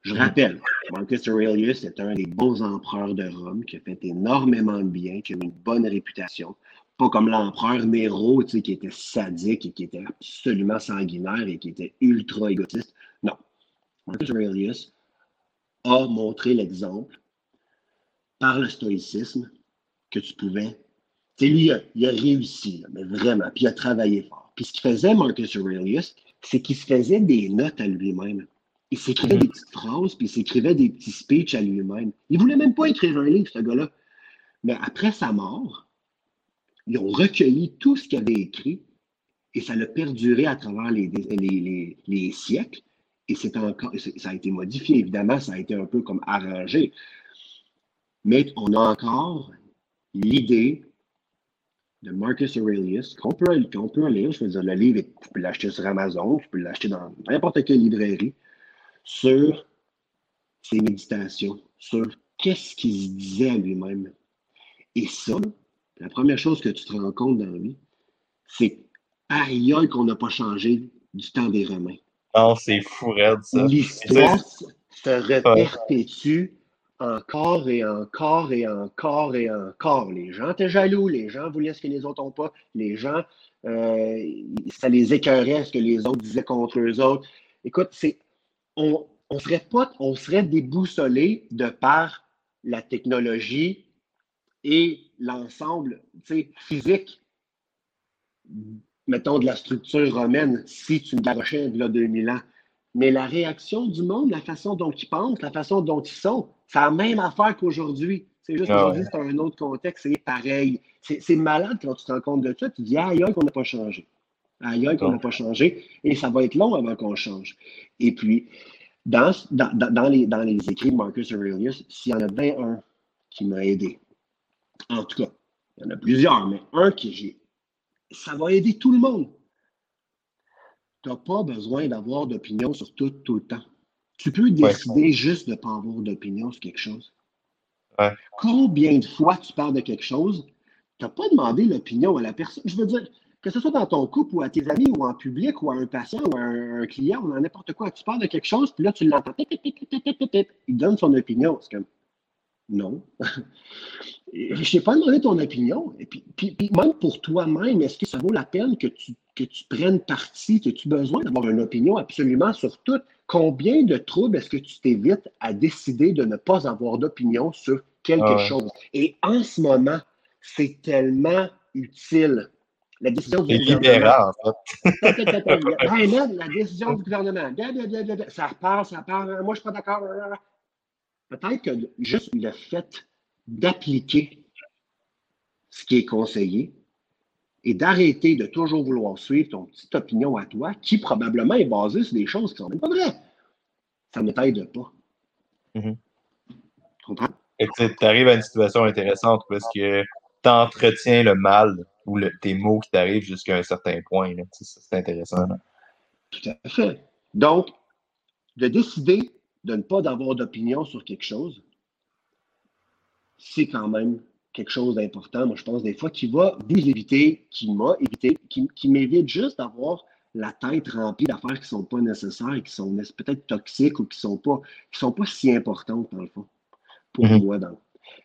Je rappelle, Marcus Aurelius est un des bons empereurs de Rome qui a fait énormément de bien, qui a une bonne réputation. Pas comme l'empereur Nero, tu sais, qui était sadique et qui était absolument sanguinaire et qui était ultra égotiste. Non. Marcus Aurelius a montré l'exemple par le stoïcisme que tu pouvais lui, il a, réussi, mais vraiment, puis il a travaillé fort. Puis ce qu'il faisait, Marcus Aurelius, c'est qu'il se faisait des notes à lui-même. Il s'écrivait des petites phrases, puis il s'écrivait des petits speeches à lui-même. Il voulait même pas écrire un livre, ce gars-là. Mais après sa mort, ils ont recueilli tout ce qu'il avait écrit et ça l'a perduré à travers les, les, les, siècles. Et encore, ça a été modifié, évidemment, ça a été un peu comme arrangé. Mais on a encore l'idée de Marcus Aurelius, qu'on peut, peut lire. Je veux dire, le livre, tu peux l'acheter sur Amazon, tu peux l'acheter dans n'importe quelle librairie, sur ses méditations, sur qu'est-ce qu'il se disait à lui-même. Et ça, la première chose que tu te rends compte dans la vie, c'est aïe qu'on n'a pas changé du temps des Romains. Non, c'est fou, ça. L'histoire se reperpétue encore et encore et encore et encore. Les gens étaient jaloux, les gens voulaient ce que les autres n'ont pas, les gens, euh, ça les écœurait ce que les autres disaient contre eux autres. Écoute, c'est, on, on serait pas, on serait déboussolé de par la technologie et l'ensemble physique, mettons, de la structure romaine si tu me garochais de là 2000 ans. Mais la réaction du monde, la façon dont ils pensent, la façon dont ils sont, c'est la même affaire qu'aujourd'hui. C'est juste qu'aujourd'hui, c'est un autre contexte, c'est pareil. C'est malade quand tu te rends compte de ça, tu dis aïe aïe qu'on n'a pas changé. Aïe aïe qu'on n'a pas changé. Et ça va être long avant qu'on change. Et puis, dans, dans, les, dans les écrits de Marcus Aurelius, s'il y en a bien un qui m'a aidé, en tout cas, il y en a plusieurs, mais un qui j'ai. Ça va aider tout le monde. Tu n'as pas besoin d'avoir d'opinion sur tout, tout le temps. Tu peux décider juste de ne pas avoir d'opinion sur quelque chose. Combien de fois tu parles de quelque chose, tu n'as pas demandé l'opinion à la personne. Je veux dire, que ce soit dans ton couple ou à tes amis ou en public ou à un patient ou à un, client ou à n'importe quoi, tu parles de quelque chose, puis là, tu l'entends. Il donne son opinion. C'est comme, non. je ne t'ai pas demandé ton opinion. Et puis, même pour toi-même, est-ce que ça vaut la peine que tu, que tu prennes parti, que tu as besoin d'avoir une opinion absolument sur tout? Combien de troubles est-ce que tu t'évites à décider de ne pas avoir d'opinion sur quelque ah chose? Et en ce moment, c'est tellement utile. La décision du gouvernement. en fait. la décision du gouvernement. Ça repart, ça repart. Moi, je ne suis pas d'accord. Peut-être que juste le fait d'appliquer ce qui est conseillé et d'arrêter de toujours vouloir suivre ton petite opinion à toi, qui probablement est basée sur des choses qui ne sont même pas vraies, ça ne t'aide pas. Tu comprends? tu arrives à une situation intéressante parce que tu entretiens le mal ou tes mots qui t'arrivent jusqu'à un certain point. C'est intéressant. Tout à fait. Donc, de décider de ne pas avoir d'opinion sur quelque chose, c'est quand même quelque chose d'important, moi je pense des fois, qui va vous éviter, qui m'a évité, qui, m'évite juste d'avoir la tête remplie d'affaires qui ne sont pas nécessaires, qui sont peut-être toxiques ou qui ne sont, pas, qui sont pas si importantes dans le fond, pour mm-hmm. moi. Dans...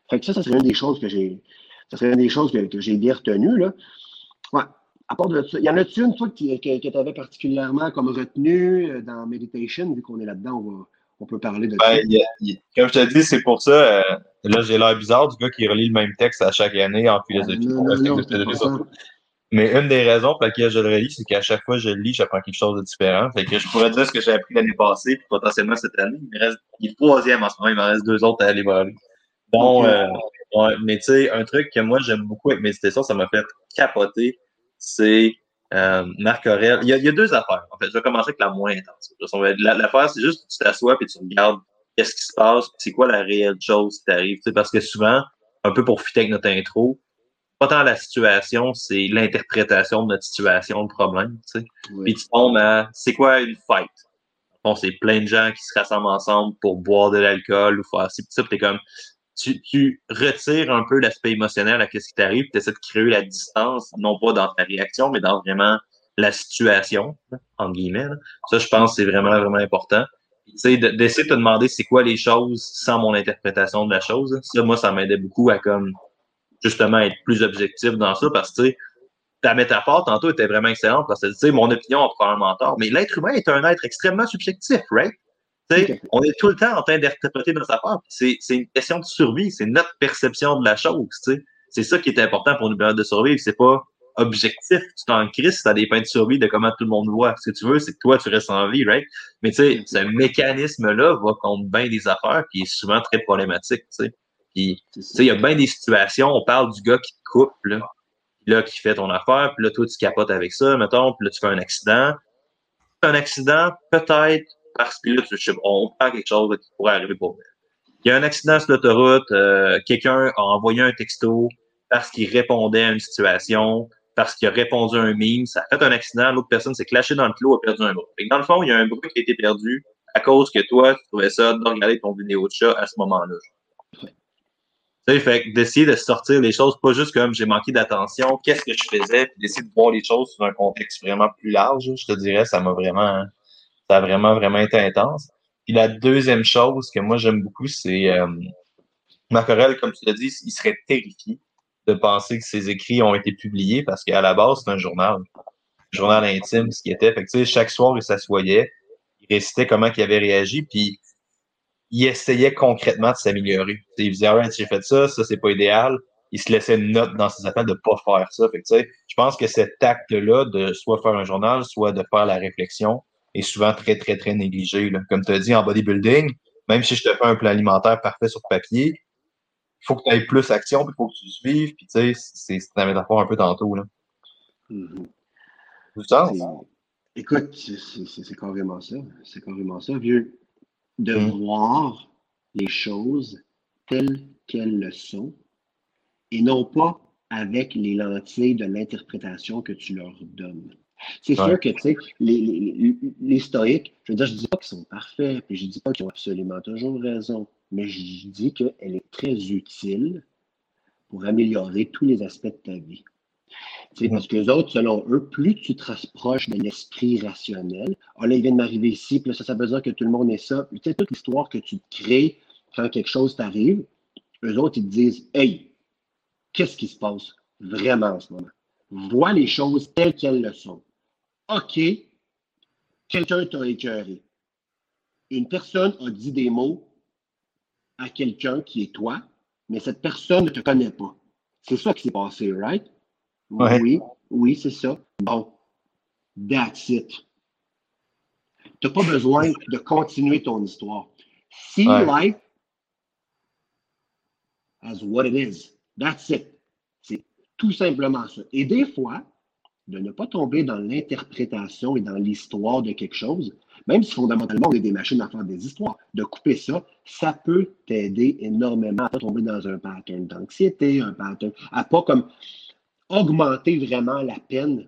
Fait que ça, ça serait une des choses que j'ai. Ça serait une des choses que, j'ai bien retenues. Là. Ouais. À part de ça, y en a-tu une, toi, que, que tu avais particulièrement comme retenue euh, dans Meditation, vu qu'on est là-dedans, on va, on peut parler de ben, comme je te dis, c'est pour ça, euh, là, j'ai l'air bizarre du gars qui relit le même texte à chaque année en philosophie. mais une des raisons pour lesquelles je le relis, c'est qu'à chaque fois que je le lis, j'apprends quelque chose de différent. Fait que je pourrais dire ce que j'ai appris l'année passée, puis potentiellement cette année. Il, reste, il est troisième en ce moment, il m'en reste deux autres à aller voir. Donc, euh, mais tu sais, un truc que moi j'aime beaucoup avec méditation, ça m'a fait capoter, c'est euh, Marc Aurel, il y, a, il y, a, deux affaires. En fait, je vais commencer avec la moins intense. L'affaire, c'est juste que tu t'assois et tu regardes qu'est-ce qui se passe, c'est quoi la réelle chose qui t'arrive. Parce que souvent, un peu pour fitter avec notre intro, pas tant la situation, c'est l'interprétation de notre situation, de problème. sais. Puis tu tombes à c'est quoi une fight? Bon, c'est plein de gens qui se rassemblent ensemble pour boire de l'alcool ou faire ci, ça, t'es comme tu, tu, retires un peu l'aspect émotionnel à ce qui t'arrive, tu essaies de créer la distance, non pas dans ta réaction, mais dans vraiment la situation, en guillemets. Ça, je pense c'est vraiment, vraiment important. D'essayer de te demander c'est quoi les choses sans mon interprétation de la chose. Ça, moi, ça m'aidait beaucoup à comme justement être plus objectif dans ça parce que ta métaphore tantôt était vraiment excellente parce que tu sais, mon opinion a probablement tort, mais l'être humain est un être extrêmement subjectif, right? On est tout le temps en train d'interpréter nos affaires. C'est une question de survie, c'est notre perception de la chose. C'est ça qui est important pour nous permettre de survivre. C'est pas objectif. Tu t'en crises, ça dépend de survie de comment tout le monde voit. Ce que tu veux, c'est que toi, tu restes en vie, right? Mais tu sais, ce mécanisme-là va contre bien des affaires qui est souvent très problématique. sais. Puis, il y a bien des situations, on parle du gars qui te coupe, là, là, qui fait ton affaire, puis là, toi, tu capotes avec ça, mettons, puis là, tu fais un accident. Un accident, peut-être, parce que là, on prend quelque chose qui pourrait arriver pour Il y a un accident sur l'autoroute, euh, quelqu'un a envoyé un texto parce qu'il répondait à une situation, parce qu'il a répondu à un meme, ça a fait un accident, l'autre personne s'est clashée dans le clos, a perdu un bras. Dans le fond, il y a un bras qui a été perdu à cause que toi, tu trouvais ça de regarder ton vidéo de chat à ce moment-là. Tu fait d'essayer de sortir les choses, pas juste comme j'ai manqué d'attention, qu'est-ce que je faisais, puis d'essayer de voir les choses sous un contexte vraiment plus large, je te dirais, ça m'a vraiment ça a vraiment, vraiment été intense. Puis la deuxième chose que moi j'aime beaucoup, c'est euh, comme tu l'as dit, il serait terrifié de penser que ses écrits ont été publiés parce qu'à la base, c'est un journal. Un journal intime, ce qui était. Fait que, chaque soir, il s'assoyait, il récitait comment il avait réagi, puis il essayait concrètement de s'améliorer. Il disait, alright, j'ai fait ça, ça, c'est pas idéal. Il se laissait une note dans ses appels de pas faire ça. Fait que, je pense que cet acte-là de soit faire un journal, soit de faire la réflexion, est souvent très, très, très négligé. Comme tu as dit, en bodybuilding, même si je te fais un plan alimentaire parfait sur papier, il faut que tu aies plus d'action, puis il faut que tu suives, puis tu sais, c'est la métaphore un peu tantôt. Là. Mhm. sens? Écoute, c'est carrément ça. C'est carrément ça, vieux. De mm. voir les choses telles qu'elles le sont et non pas avec les lentilles de l'interprétation que tu leur donnes. C'est sûr que, tu sais, les, les, les, stoïques, je veux dire, je ne dis pas qu'ils sont parfaits, puis je ne dis pas qu'ils ont absolument toujours raison, mais je dis qu'elle est très utile pour améliorer tous les aspects de ta vie. Parce que les autres, selon eux, plus tu te rapproches de l'esprit rationnel, ah là, il vient de m'arriver ici, puis là, ça, ça veut dire que tout le monde est ça. Tu sais, toute l'histoire que tu crées quand quelque chose t'arrive, eux autres, ils te disent Hey, qu'est-ce qui se passe vraiment en ce moment? Vois les choses telles qu'elles le sont. OK, quelqu'un t'a écœuré? Une personne a dit des mots à quelqu'un qui est toi, mais cette personne ne te connaît pas. C'est ça qui s'est passé, right? Oui, oui, c'est ça. Bon, that's it. Tu n'as pas besoin de continuer ton histoire. See life as what it is. That's it. C'est tout simplement ça. Et des fois, de ne pas tomber dans l'interprétation et dans l'histoire de quelque chose, même si fondamentalement on est des machines à faire des histoires, de couper ça, ça peut t'aider énormément à pas tomber dans un pattern d'anxiété, un pattern, à pas comme augmenter vraiment la peine,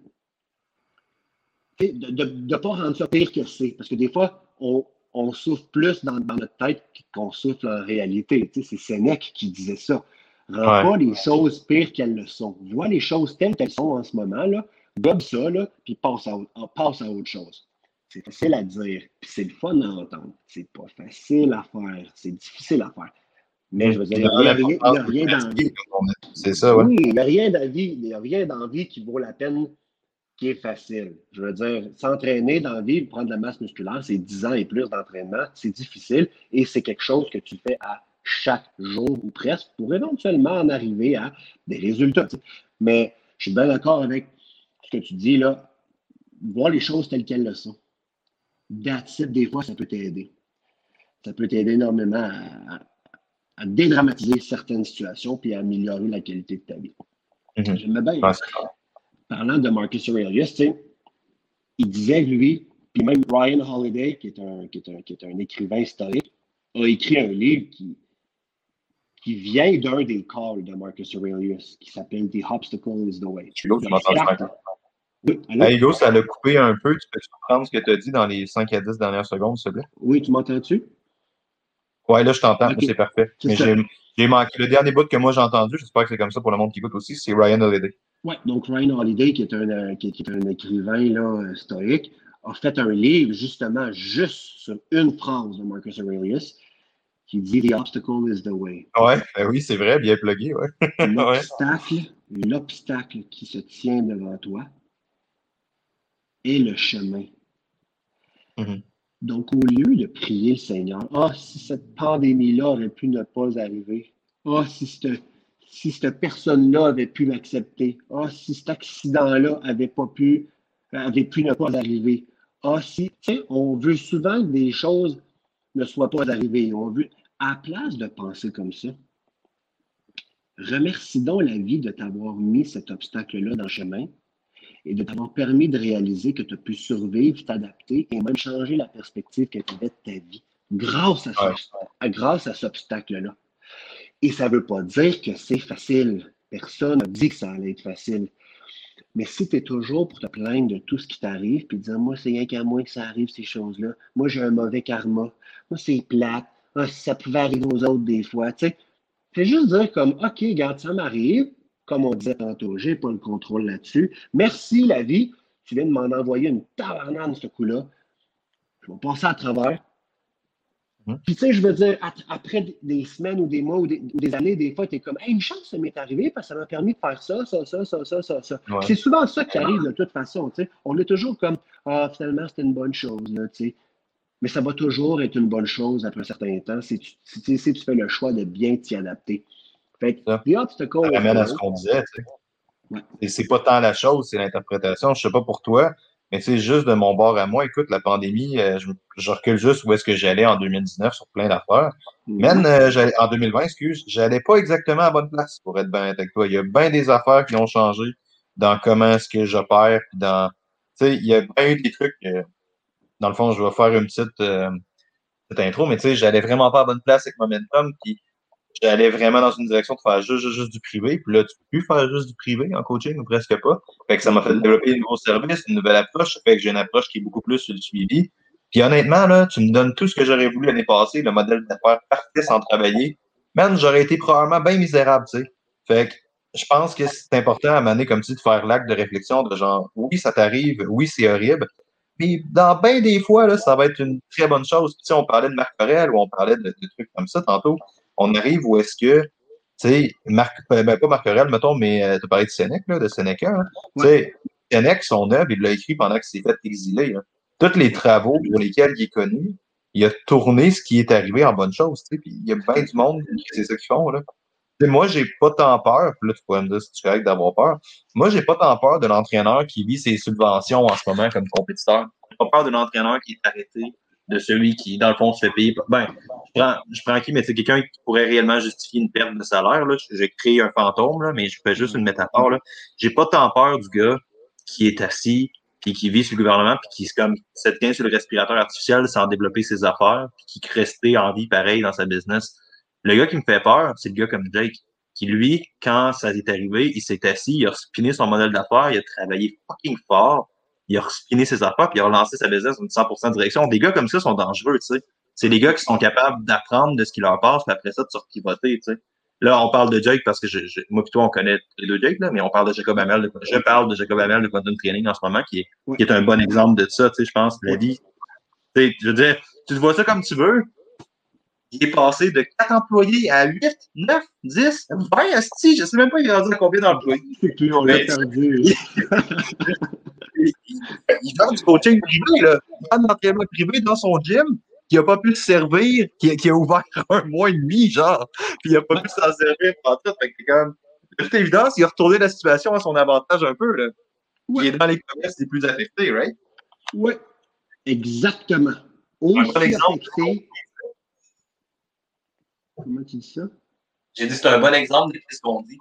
de ne pas rendre ça pire que c'est. Parce que des fois, on, souffre plus dans, notre tête qu'on souffre en réalité. c'est Sénèque qui disait ça. Rends pas les choses pires qu'elles le sont. Vois les choses telles qu'elles sont en ce moment, là, gobe ça, là, puis passe à, passe à autre chose. C'est facile à dire, puis c'est le fun à entendre. C'est pas facile à faire, c'est difficile à faire. Mais je veux dire, il n'y a, rien dans vie. C'est ça, oui. Oui, il n'y a rien dans vie. Il n'y a rien dans vie qui vaut la peine, qui est facile. Je veux dire, s'entraîner dans la vie, prendre de la masse musculaire, c'est 10 ans et plus d'entraînement. C'est difficile et c'est quelque chose que tu fais à chaque jour ou presque pour éventuellement en arriver à des résultats. Mais je suis bien d'accord avec ce que tu dis là. Voir les choses telles qu'elles le sont. That's des fois, ça peut t'aider. Ça peut t'aider énormément à, à dédramatiser certaines situations puis à améliorer la qualité de ta vie. Mm J'aimais bien. Parlant de Marcus Aurelius, il disait, lui, puis même Ryan Holiday, qui est un, qui est un, qui est un écrivain historique, a écrit un livre qui, qui vient d'un des calls de Marcus Aurelius, qui s'appelle The Obstacle is the Way. Tu m'entends oui, Hugo, ça l'a coupé un peu. Tu peux comprendre ce que tu as dit dans les 5 à 10 dernières secondes, s'il te plaît? Oui, tu m'entends-tu? Ouais, là, je t'entends, c'est parfait. Mais j'ai manqué. Le dernier bout que moi j'ai entendu, j'espère que c'est comme ça pour le monde qui écoute aussi, c'est Ryan Holiday. Oui, donc Ryan Holiday, qui est un, euh, qui est, un écrivain là, euh, stoïque, a fait un livre justement juste sur une phrase de Marcus Aurelius qui dit The obstacle is the way. Ouais, ben oui, c'est vrai, bien plugué, ouais. L'obstacle, [LAUGHS] l'obstacle qui se tient devant toi est le chemin. Mm-hmm. Donc, au lieu de prier le Seigneur, ah, si cette pandémie-là aurait pu ne pas arriver, ah, si cette, si cette personne-là avait pu l'accepter, ah, si cet accident-là avait pas pu, avait pu ne pas arriver, ah, si, tu sais, on veut souvent que des choses ne soient pas arrivées. On veut, à place de penser comme ça, remercie donc la vie de t'avoir mis cet obstacle-là dans le chemin et de t'avoir permis de réaliser que tu as pu survivre, t'adapter et même changer la perspective que tu avais de ta vie grâce à, ce, grâce à cet obstacle-là. Et ça ne veut pas dire que c'est facile. Personne n'a dit que ça allait être facile. Mais si tu es toujours pour te plaindre de tout ce qui t'arrive, puis dire Moi, c'est rien qu'à moi que ça arrive, ces choses-là. Moi, j'ai un mauvais karma. Moi, c'est plate. Ah, ça pouvait arriver aux autres des fois. Tu sais, fais juste dire comme OK, regarde, ça m'arrive comme on disait tantôt, je n'ai pas le contrôle là-dessus. Merci, la vie. Tu viens de m'en envoyer une tabarnane, ce coup-là. Je vais passer à travers. Hum. Puis, tu sais, je veux dire, après des semaines ou des mois ou des, années, des fois, tu es comme, hey, une chance, ça m'est arrivé parce que ça m'a permis de faire ça, ça, ça, ça, ça, ça, ça. C'est souvent ça qui arrive de toute façon, tu sais. On est toujours comme, ah, finalement, c'était une bonne chose, tu sais. Mais ça va toujours être une bonne chose après un certain temps si tu, si tu fais le choix de bien t'y adapter. Fait que, ça ramène à ce qu'on disait. Tu sais. Et c'est pas tant la chose, c'est l'interprétation. Je sais pas pour toi, Mais c'est juste de mon bord à moi, écoute, la pandémie, euh, je, recule juste où est-ce que j'allais en 2019 sur plein d'affaires. Même euh, en 2020, excuse, j'allais pas exactement à la bonne place pour être bien avec toi. Il y a bien des affaires qui ont changé dans comment est-ce que j'opère, puis dans, tu sais, il y a bien eu des trucs. dans le fond, je vais faire une petite, euh, petite intro, mais tu sais, j'allais vraiment pas à la bonne place avec Momentum, puis j'allais vraiment dans une direction de faire juste, du privé. Puis là, tu peux plus faire juste du privé en coaching ou presque pas. Fait que ça m'a fait développer un nouveau service, une nouvelle approche. Fait que j'ai une approche qui est beaucoup plus sur le suivi. Puis honnêtement, là, tu me donnes tout ce que j'aurais voulu l'année passée, le modèle d'affaires parfait sans travailler. Man, j'aurais été probablement bien misérable, tu sais. Fait que je pense que c'est important à mener comme tu de faire l'acte de réflexion de genre, oui, ça t'arrive, oui, c'est horrible. Mais dans bien des fois, là, ça va être une très bonne chose. Tu sais, on parlait de Marc Aurel ou on parlait de trucs comme ça tantôt on arrive où est-ce que, tu sais, Marc, ben, pas Marc Aurel, mettons, mais euh, tu parlé de Sénèque, là, de Sénéca. Hein? Tu sais, Sénèque, son œuvre, il l'a écrit pendant qu'il s'est fait exiler. Hein. Tous les travaux pour lesquels il est connu, il a tourné ce qui est arrivé en bonne chose. Puis il y a bien du monde qui c'est ça qu'ils font. Là. Moi, j'ai pas tant peur, puis là, tu pourrais me dire si tu correct d'avoir peur. Moi, j'ai pas tant peur de l'entraîneur qui vit ses subventions en ce moment comme compétiteur. J'ai pas peur de l'entraîneur qui est arrêté de celui qui, dans le fond, se fait payer. Ben, je prends, je prends qui, mais c'est quelqu'un qui pourrait réellement justifier une perte de salaire. Là. J'ai créé un fantôme, là, mais je fais juste une métaphore. J'ai pas tant peur du gars qui est assis puis qui vit sur le gouvernement puis qui se comme sur le respirateur artificiel sans développer ses affaires puis qui restait en vie pareil dans sa business. Le gars qui me fait peur, c'est le gars comme Jake qui lui, quand ça est arrivé, il s'est assis, il a spiné son modèle d'affaires, il a travaillé fucking fort, il a respiné ses affaires, puis il a relancé sa business dans une 100% direction. Des gars comme ça sont dangereux, tu sais. C'est des gars qui sont capables d'apprendre de ce qui leur passe, puis après ça, de se repivoter, tu sais. Là, on parle de Jake parce que je, moi et toi, on connaît les deux Jake, là, mais on parle de Jacob Hamel. De, je parle de Jacob Hamel de Quantum Training en ce moment, qui est, qui est un bon exemple de ça, tu sais, je pense. La vie, tu sais, je veux dire, tu te vois ça comme tu veux, il est passé de 4 employés à 8, 9, 10, 20, asti, je sais même pas il est rendu à combien d'employés? C'est plus, on l'a perdu. [LAUGHS] il donne du coaching privé, là. Il donne l'entraînement privé dans son gym, qui n'a pas pu se servir, qui, qui, a ouvert [LAUGHS] un mois et demi, genre, puis il n'a pas pu s'en servir pendant tout. Fait que de toute évidence, il a retourné la situation à son avantage un peu, là. Il est dans les commerces les plus affectés, right? Oui, exactement. Aussi affecté, Comment tu dis ça? J'ai dit c'est un bon exemple de ce qu'on dit.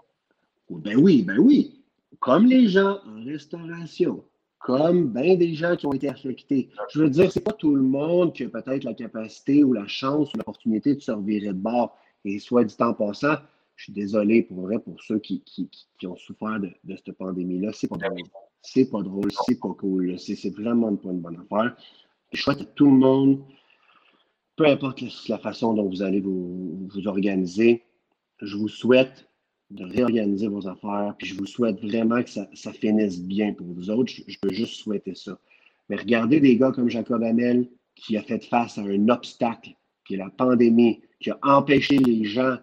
Ben oui, ben oui. Comme les gens en restauration, comme bien des gens qui ont été affectés. Je veux dire, c'est pas tout le monde qui a peut-être la capacité ou la chance ou l'opportunité de se revirer de bord. Et soit dit en passant, je suis désolé pour vrai pour ceux qui, qui, qui ont souffert de, de cette pandémie-là. C'est pas drôle. C'est pas drôle, c'est pas cool. C'est vraiment pas une bonne affaire. Je souhaite à tout le monde peu importe la façon dont vous allez vous, organiser, je vous souhaite de réorganiser vos affaires, puis je vous souhaite vraiment que ça, finisse bien pour vous autres. Je, peux juste souhaiter ça. Mais regardez des gars comme Jacob Hamel, qui a fait face à un obstacle, qui est la pandémie, qui a empêché les gens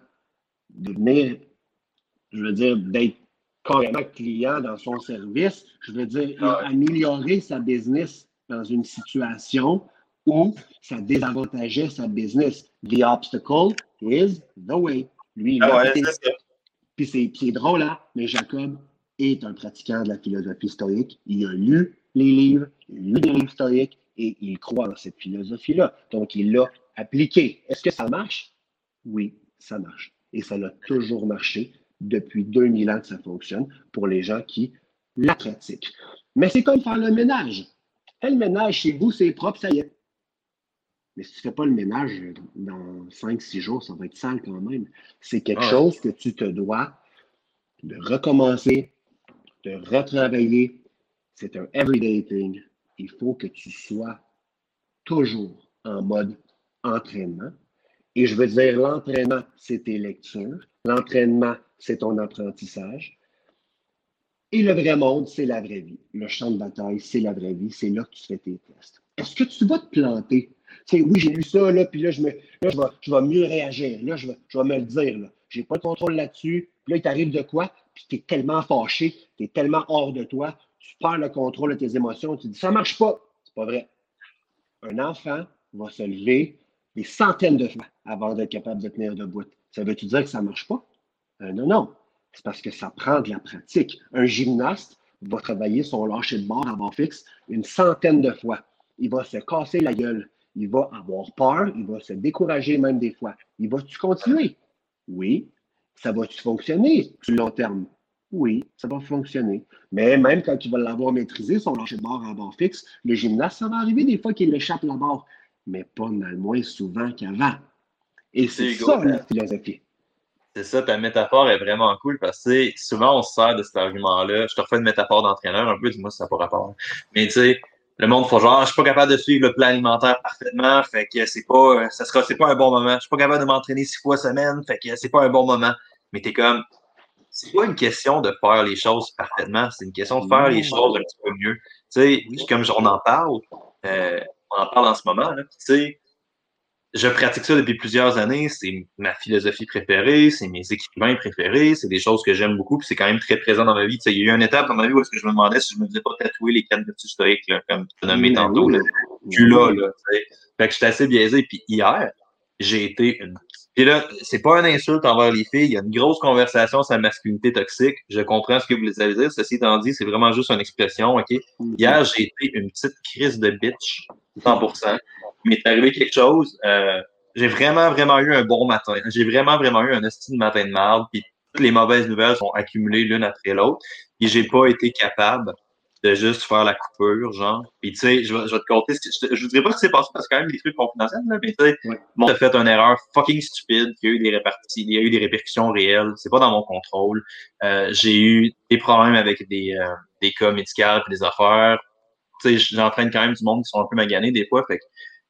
de venir, je veux dire, d'être carrément client dans son service. Je veux dire, améliorer sa business dans une situation ou ça désavantageait sa business. The obstacle is the way. Lui, il ah Puis c'est drôle, hein? mais Jacob est un pratiquant de la philosophie stoïque. Il a lu les livres, il a lu des livres stoïques et il croit dans cette philosophie-là. Donc, il l'a appliqué. Est-ce que ça marche? Oui, ça marche. Et ça a toujours marché depuis 2000 ans que ça fonctionne pour les gens qui la pratiquent. Mais c'est comme faire le ménage. Fais le ménage chez vous, c'est propre, ça y est. Mais si tu ne fais pas le ménage dans 5-6 jours, ça va être sale quand même. C'est quelque ah chose que tu te dois de recommencer, de retravailler. C'est un everyday thing. Il faut que tu sois toujours en mode entraînement. Et je veux dire, l'entraînement, c'est tes lectures. L'entraînement, c'est ton apprentissage. Et le vrai monde, c'est la vraie vie. Le champ de bataille, c'est la vraie vie. C'est là que tu fais tes tests. Est-ce que tu vas te planter? Oui, j'ai lu ça, là, puis là, je, me, là je, vais, je mieux réagir. Là, je vais, je me le dire. Là. J'ai pas de contrôle là-dessus. Puis là, il t'arrive de quoi? Puis tu es tellement fâché, tu es tellement hors de toi, tu perds le contrôle de tes émotions, tu dis ça marche pas. C'est pas vrai. Un enfant va se lever des centaines de fois avant d'être capable de tenir debout. Ça veut-tu dire que ça marche pas? Euh, non, non. C'est parce que ça prend de la pratique. Un gymnaste va travailler son lâcher de bord bord fixe une centaine de fois. Il va se casser la gueule. Il va avoir peur. Il va se décourager même des fois. Il va-tu continuer? Oui. Ça va-tu fonctionner sur le long terme? Oui, ça va fonctionner. Mais même quand tu vas l'avoir maîtrisé, son lâcher de bord à bord fixe, le gymnaste, ça va arriver des fois qu'il échappe la barre, mais pas mal moins souvent qu'avant. Et c'est ça la philosophie. C'est ça, ta métaphore est vraiment cool parce que souvent on se sert de cet argument-là. Je te refais une métaphore d'entraîneur un peu, dis-moi si ça n'a pas rapport. Mais tu sais, le monde faut genre, je suis pas capable de suivre le plan alimentaire parfaitement, fait que c'est pas, ça sera, c'est pas un bon moment. Je suis pas capable de m'entraîner six fois semaine, fait que c'est pas un bon moment. Mais t'es comme, c'est pas une question de faire les choses parfaitement, c'est une question de faire les choses un petit peu mieux. Tu sais, comme on en parle, euh, on en parle en ce moment, tu sais, je pratique ça depuis plusieurs années. C'est ma philosophie préférée, c'est mes équipements préférés, c'est des choses que j'aime beaucoup, puis c'est quand même très présent dans ma vie. il y a eu une étape dans ma vie où est-ce que je me demandais si je me disais pas tatouer les quatre vertus stoïques, là, comme tu as nommé tantôt. Là. Tu là, là. Fait que j'étais assez biaisé. Puis hier, j'ai été une. Puis là, c'est pas une insulte envers les filles. Il y a une grosse conversation sur la masculinité toxique. Je comprends ce que vous avez dire. Ceci étant dit, c'est vraiment juste une expression, OK? Hier, j'ai été une petite crise de bitch, 100% il m'est arrivé quelque chose. Euh, j'ai vraiment, vraiment eu un bon matin. J'ai vraiment, vraiment eu un de matin de marde. Puis toutes les mauvaises nouvelles sont accumulées l'une après l'autre. Et j'ai pas été capable de juste faire la coupure, genre. Puis tu sais, je, vais, te compter. Je, je, vous dirais pas ce qui s'est passé parce que quand même des trucs confidentiels, là, mais tu sais, ouais. fait une erreur fucking stupide, qui a eu des réparties, il y a eu des répercussions réelles. C'est pas dans mon contrôle. Euh, j'ai eu des problèmes avec des, euh, des cas médicaux et des affaires. Tu sais, j'entraîne quand même du monde qui sont un peu maganés des fois. Fait que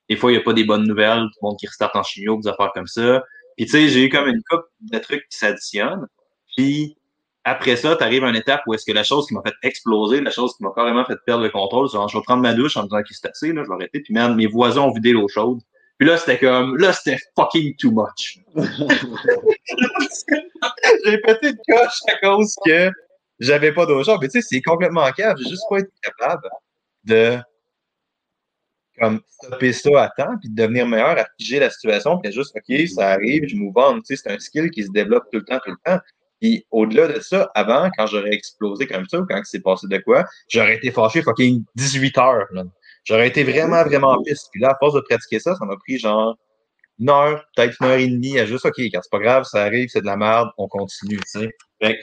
des fois, il n'y a pas des bonnes nouvelles, tout le monde qui restart en chimio, des affaires comme ça. Puis, tu sais, j'ai eu comme une coupe de trucs qui s'additionnent. Puis, après ça, tu arrives à une étape où est-ce que la chose qui m'a fait exploser, la chose qui m'a carrément fait perdre le contrôle, genre, je vais prendre ma douche en me disant qu'il c'est assez, là, je vais arrêter. Puis, man, mes voisins ont vidé l'eau chaude. Puis là, c'était comme, là, c'était fucking too much. [LAUGHS] j'ai pété de coche à cause que j'avais pas d'eau chaude. Mais tu sais, c'est complètement cave. J'ai juste pas été capable de comme stopper ça à temps, puis de devenir meilleur à figer la situation, puis juste, OK, ça arrive, je on. Tu sais, c'est un skill qui se développe tout le temps, tout le temps. Puis au-delà de ça, avant, quand j'aurais explosé comme ça, ou quand c'est passé de quoi, j'aurais été fâché fucking 18 heures. J'aurais été vraiment, vraiment piste. Puis là, à force de pratiquer ça, ça m'a pris genre une heure, peut-être une heure et demie à juste, OK, quand c'est pas grave, ça arrive, c'est de la merde, on continue, tu sais. Fait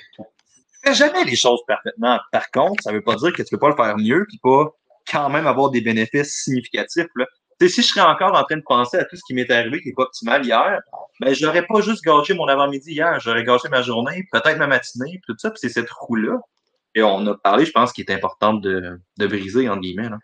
fais jamais les choses parfaitement. Par contre, ça veut pas dire que tu peux pas le faire mieux, puis pas quand même avoir des bénéfices significatifs. Là. Si je serais encore en train de penser à tout ce qui m'est arrivé qui n'est pas optimal hier, ben, je n'aurais pas juste gâché mon avant-midi hier, j'aurais gâché ma journée, peut-être ma matinée, tout ça, puis c'est cette roue-là. Et on a parlé, je pense, qui est important de, de briser, entre guillemets. Là.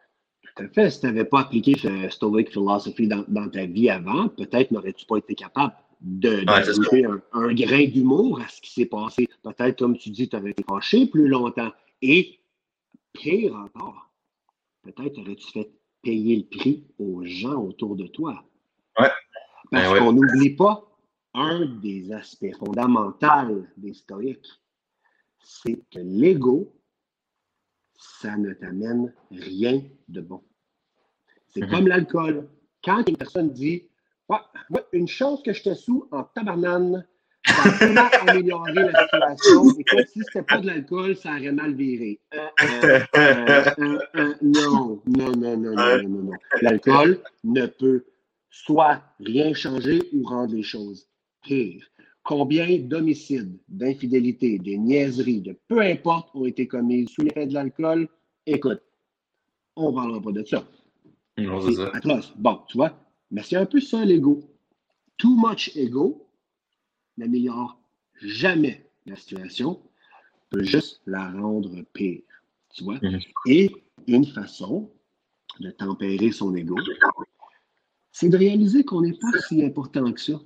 Tout à fait. Si tu n'avais pas appliqué ce Stoic Philosophy dans, dans ta vie avant, peut-être n'aurais-tu pas été capable de, de un, un, grain d'humour à ce qui s'est passé. Peut-être, comme tu dis, tu avais été fâché plus longtemps. Et pire encore, peut-être aurais-tu fait payer le prix aux gens autour de toi. Ouais. Parce ben qu'on n'oublie pas un des aspects fondamentaux des stoïques, c'est que l'ego, ça ne t'amène rien de bon. C'est mm-hmm. comme l'alcool. Quand une personne dit une chose que je te sous en tabarnane, vraiment améliorer la situation. Comme si c'était pas de l'alcool, ça aurait mal viré. Euh, euh, euh, non, non, non, non, non, non, non. L'alcool ne peut soit rien changer ou rendre les choses pires. Combien d'homicides, d'infidélités, de niaiseries, de peu importe, ont été commis sous l'effet de l'alcool? Écoute, on ne parlera pas de ça. c'est atroce. Bon, tu vois, mais c'est un peu ça l'ego. Too much ego, n'améliore jamais la situation, peut juste la rendre pire. Tu vois? Mhm. Et une façon de tempérer son ego, c'est de réaliser qu'on n'est pas si important que ça.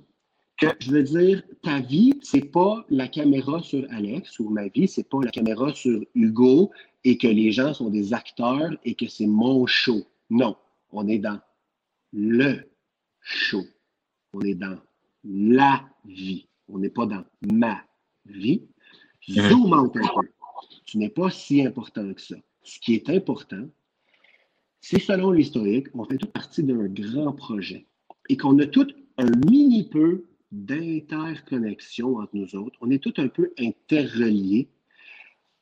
Que, je veux dire, ta vie, c'est pas la caméra sur Alex ou ma vie, c'est pas la caméra sur Hugo et que les gens sont des acteurs et que c'est mon show. Non, on est dans le show. On est dans la vie. On n'est pas dans ma vie. Zoom out un peu. Tu n'es pas si important que ça. Ce qui est important, c'est selon l'historique, on fait toute partie d'un grand projet et qu'on a tout un mini peu d'interconnexion entre nous autres. On est tout un peu interreliés.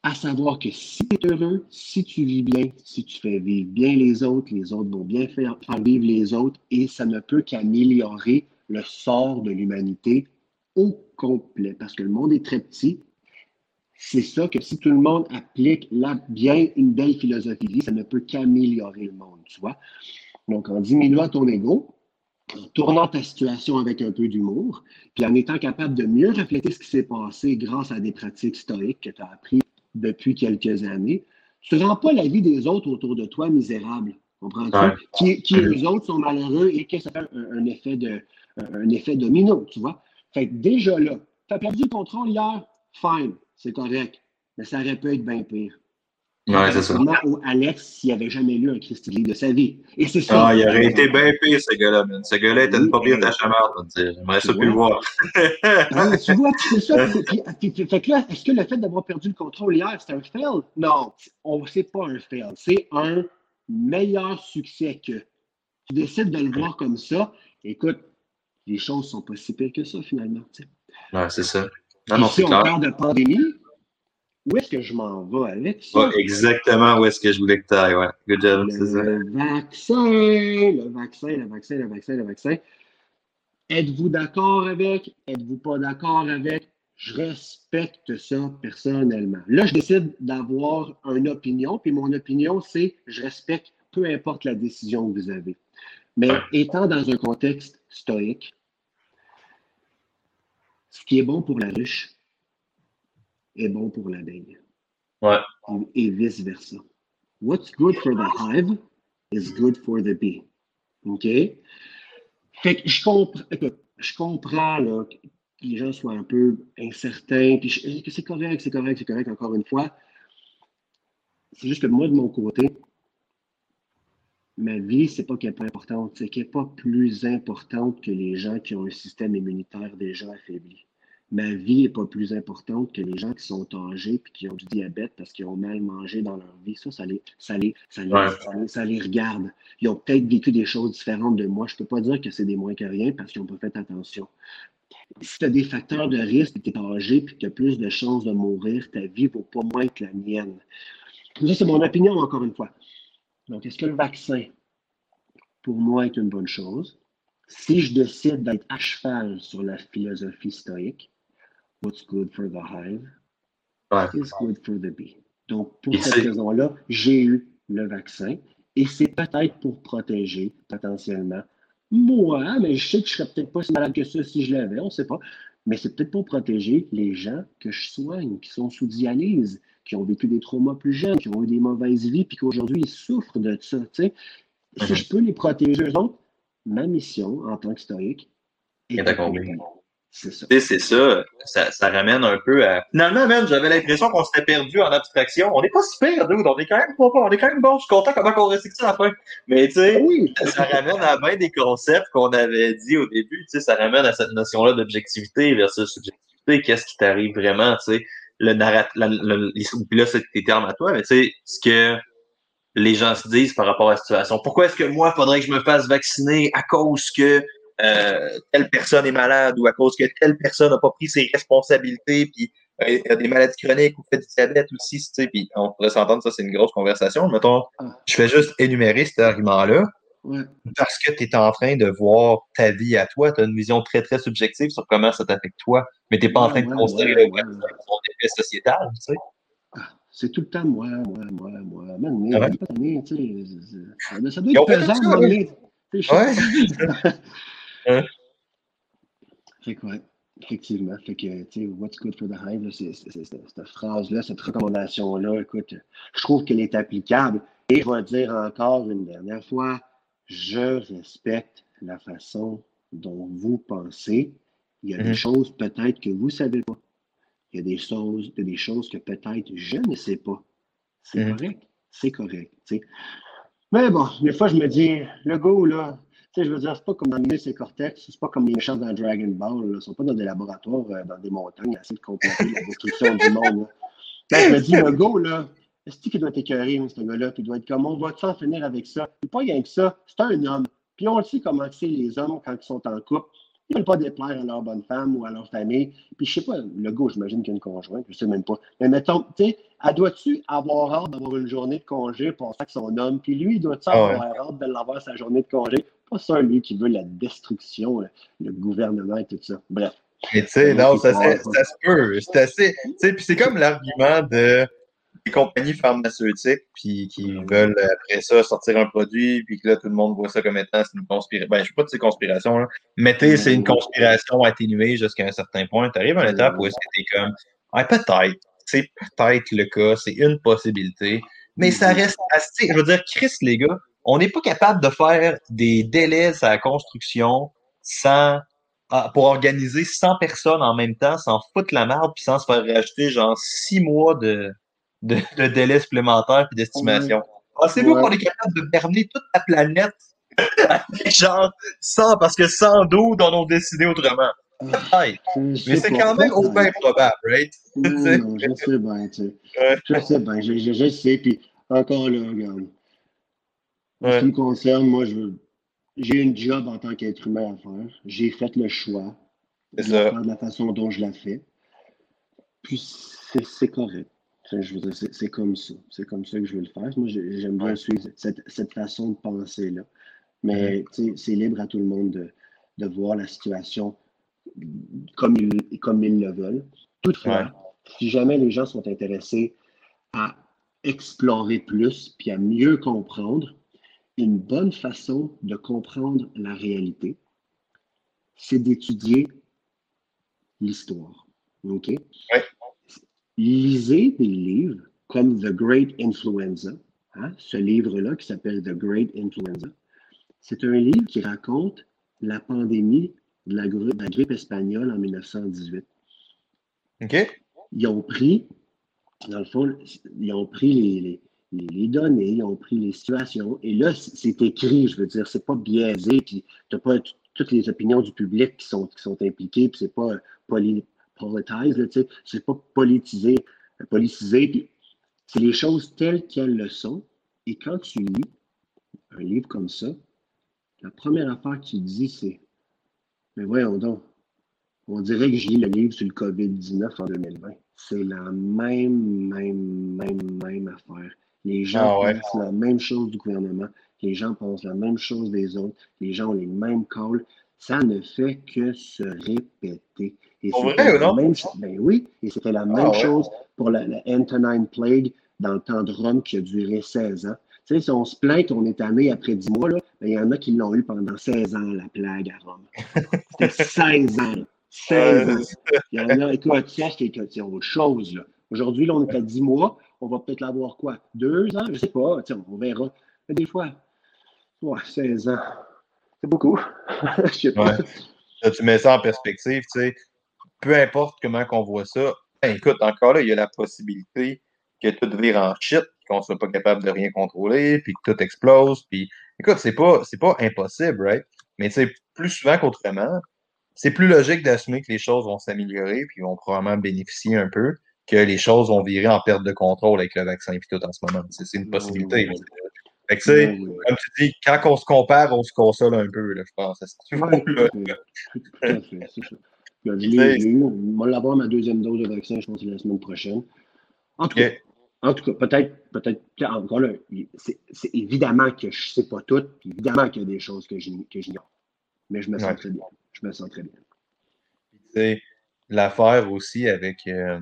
À savoir que si tu es heureux, si tu vis bien, si tu fais vivre bien les autres, les autres vont bien faire, vivre les autres et ça ne peut qu'améliorer le sort de l'humanité au complet. Parce que le monde est très petit. C'est ça que si tout le monde applique là bien une belle philosophie de vie, ça ne peut qu'améliorer le monde, tu vois. Donc, en diminuant ton ego, en tournant ta situation avec un peu d'humour, puis en étant capable de mieux refléter ce qui s'est passé grâce à des pratiques stoïques que tu as appris depuis quelques années, tu ne rends pas la vie des autres autour de toi misérable. Comprends-tu? Qui, qui eux autres sont malheureux et que ça fait un, effet, de, un effet domino, tu vois? Fait que déjà là, tu as perdu le contrôle hier, fine, c'est correct. Mais ça aurait pu être bien pire. Ouais, c'est ça. Au Alex s'il n'avait jamais lu un Christy de sa vie. Et c'est ça. Ah, il aurait été bien pire, ce gars-là, man. Ce gars-là était une propriétaire chamarde, J'aimerais ça plus le voir. ah, tu vois, c'est ça. [LAUGHS] fait que là, est-ce que le fait d'avoir perdu le contrôle hier, c'est un fail? Non, c'est pas un fail. C'est un meilleur succès que. Tu décides de le voir comme ça. Écoute, les choses sont pas si pires que ça, finalement. Ouais, c'est ça. Non, non, si on parle de pandémie, où est-ce que je m'en vais avec ça? exactement où est-ce que je voulais que tu ailles, ouais. Good job, c'est ça. Le vaccin, le vaccin, le vaccin, le vaccin, le vaccin. Êtes-vous d'accord avec? Êtes-vous pas d'accord avec? Je respecte ça personnellement. Là, je décide d'avoir une opinion, puis mon opinion, c'est je respecte peu importe la décision que vous avez. Mais étant dans un contexte stoïque, ce qui est bon pour la ruche est bon pour l'abeille. Ouais. Et, vice-versa. What's good for the hive is good for the bee. OK? Fait que je comprends, je comprends là, que les gens soient un peu incertains, puis que c'est correct, c'est correct, c'est correct, encore une fois? C'est juste que moi, de mon côté, ma vie, c'est pas qu'elle n'est pas importante, c'est qu'elle n'est pas plus importante que les gens qui ont un système immunitaire déjà affaibli. Ma vie n'est pas plus importante que les gens qui sont âgés et qui ont du diabète parce qu'ils ont mal mangé dans leur vie. Ça, ça les, ça les, ça ça les, regarde. Ils ont peut-être vécu des choses différentes de moi. Je ne peux pas dire que c'est des moins que rien parce qu'ils n'ont pas fait attention. Si tu as des facteurs de risque, tu es âgé et que tu as plus de chances de mourir, ta vie ne vaut pas moins que la mienne. Ça, c'est mon opinion, encore une fois. Donc, est-ce que le vaccin, pour moi, est une bonne chose? Si je décide d'être à cheval sur la philosophie stoïque, what's good for the hive is good for the bee. Donc, pour cette raison-là, j'ai eu le vaccin et c'est peut-être pour protéger potentiellement moi, mais je sais que je serais peut-être pas si malade que ça si je l'avais, on ne sait pas. Mais c'est peut-être pour protéger les gens que je soigne, qui sont sous dialyse, qui ont vécu des traumas plus jeunes, qui ont eu des mauvaises vies, puis qu'aujourd'hui, ils souffrent de ça. Si mhm. je peux les protéger, donc, ma mission en tant qu'historique est c'est ça. C'est ça. ça. ramène un peu à. Finalement, même, j'avais l'impression qu'on s'était perdu en abstraction. On n'est pas super, dude. On est quand même pas On est quand même bon. Je suis content comment on réussit ça à la fin. Mais tu sais, oui. ça ramène à bien des concepts qu'on avait dit au début. Tu sais, ça ramène à cette notion-là d'objectivité versus subjectivité. Qu'est-ce qui t'arrive vraiment, tu sais? Le narratif, puis là, c'est tes termes à toi, mais tu sais, ce que les gens se disent par rapport à la situation. Pourquoi est-ce que moi, il faudrait que je me fasse vacciner à cause que euh, telle personne est malade ou à cause que telle personne n'a pas pris ses responsabilités, puis euh, a des maladies chroniques ou fait du diabète aussi, tu sais, puis on pourrait s'entendre, ça c'est une grosse conversation. Mettons, je fais juste énumérer cet argument-là. Parce que tu es en train de voir ta vie à toi, tu as une vision très, très subjective sur comment ça t'affecte toi, mais tu n'es pas en train de considérer le son effet sociétal, tu sais. Ah, c'est tout le temps moi, moi, moi, moi. Man, ah ouais? tu sais, ça doit être pesant, Ouais. [LAUGHS] Hein? Fait que, effectivement. Fait que, tu sais, what's good for the hive, cette phrase-là, cette recommandation-là, écoute, je trouve qu'elle est applicable. Et je vais dire encore une dernière fois, je respecte la façon dont vous pensez. Il y a des mm-hmm. choses peut-être que vous ne savez pas. Il y a des choses, des choses que peut-être je ne sais pas. C'est mm-hmm. correct? C'est correct. Mais bon, des fois, je me dis, le go, là, sais, je veux dire, c'est pas comme dans les Cortex, c'est pas comme les méchants dans Dragon Ball, ils sont pas dans des laboratoires, euh, dans des montagnes, à essayer de compléter la [LAUGHS] destruction du monde. Là. je me dis, le go, là, est-ce qu'il doit être écœuré, ce gars-là, puis il doit être comme, on va s'en finir avec ça? Il pas rien que ça, c'est un homme. Puis on le sait comment c'est les hommes quand ils sont en couple. Ils veulent pas déplaire à leur bonne femme ou à leur famille. Puis je sais pas, le gars, j'imagine qu'il y a une conjointe, je sais même pas. Mais mettons, tu sais, elle doit-tu avoir hâte d'avoir une journée de congé pour ça que son homme, puis lui, il doit-tu ah avoir hâte de l'avoir sa journée de congé? Pas ça, lui, qui veut la destruction, le gouvernement et tout ça. Bref. Mais tu sais, non, ça, ça, se peut. C'est assez. Tu sais, puis c'est comme l'argument de des compagnies pharmaceutiques puis qui veulent après ça sortir un produit puis que là tout le monde voit ça comme étant c'est une conspiration. Ben, je sais pas de ces conspirations là, mais tu c'est une conspiration atténuée jusqu'à un certain point. Tu arrives à une étape où est-ce que t'es comme ah, peut-être, c'est peut-être le cas, c'est une possibilité, mais ça reste assez. Je veux dire, Chris, les gars, on n'est pas capable de faire des délais à la construction sans ah, pour organiser 100 personnes en même temps, sans foutre la merde, puis sans se faire rajouter genre 6 mois de, de, de délai supplémentaire et d'estimation. Pensez-vous qu'on est capable de berner toute la planète avec genre 100, parce que 100 d'eau dont on décidé autrement? Mais c'est quand même au moins probable, right? Non, je sais bien, tu sais. Je sais bien, je, je, je, sais, puis encore là, regarde. En ce qui me concerne, moi, j'ai une job en tant qu'être humain à faire. J'ai fait le choix de la faire de la façon dont je la fais. Puis c'est correct. Je veux dire, c'est comme ça. C'est comme ça que je veux le faire. Moi, j'aime bien suivre cette, cette, façon de penser-là. Mais c'est libre à tout le monde de, de voir la situation comme ils, comme ils le veulent. Toutefois, si jamais les gens sont intéressés à explorer plus puis à mieux comprendre, une bonne façon de comprendre la réalité, c'est d'étudier l'histoire. OK? Lisez des livres comme The Great Influenza, hein, ce livre-là qui s'appelle The Great Influenza. C'est un livre qui raconte la pandémie de la, grippe espagnole en 1918. OK. Ils ont pris, dans le fond, ils ont pris les, les, données, ils ont pris les situations, et là, c'est écrit, je veux dire, c'est pas biaisé, puis t'as pas toutes les opinions du public qui sont, qui sont impliquées, puis c'est pas poly, c'est pas politisé, politisé, c'est les choses telles qu'elles le sont, et quand tu lis un livre comme ça, la première affaire que tu dis, c'est mais voyons donc. On dirait que j'ai lu le livre sur le COVID-19 en 2020. C'est la même, même, même, même affaire. Les gens ah pensent la même chose du gouvernement. Les gens pensent la même chose des autres. Les gens ont les mêmes calls. Ça ne fait que se répéter. Et vrai ou non? Même, ben oui, et c'était la ah même chose pour la, la Antonine Plague dans le temps de Rome qui a duré 16 ans. Tu sais, si on se plaint qu'on est tanné après 10 mois, ben, il y en a qui l'ont eu pendant 16 ans, la plague à Rome. [LAUGHS] C'était 16 ans. 16 ans. Il y en a, écoute, ça, c'est autre chose. Là. Aujourd'hui, là, on est à 10 mois. On va peut-être l'avoir quoi? Deux ans? Je ne sais pas. On verra. Mais des fois, ouais, 16 ans. C'est beaucoup. [LAUGHS] Je sais pas. Là, tu mets ça en perspective, tu sais. Peu importe comment on voit ça, ben, écoute, encore là, il y a la possibilité que tout vire en shit, qu'on ne soit pas capable de rien contrôler, puis que tout explose. Puis, écoute, c'est pas, c'est pas impossible, right? Mais sais, plus souvent qu'autrement, c'est plus logique d'assumer que les choses vont s'améliorer, puis vont probablement bénéficier un peu, que les choses vont virer en perte de contrôle avec le vaccin et tout en ce moment. C'est une possibilité. Fait que, tu sais, comme tu dis, quand on se compare, on se console un peu, là, je pense. Je l'ai eu. On va l'avoir ma deuxième dose de vaccin, je pense, la semaine prochaine. En tout cas, en tout cas, peut-être, peut-être, encore là, c'est évidemment que je ne sais pas tout, évidemment qu'il y a des choses que j'ignore. Mais je me sens très bien. Je me sens très bien. L'affaire aussi avec. Euh,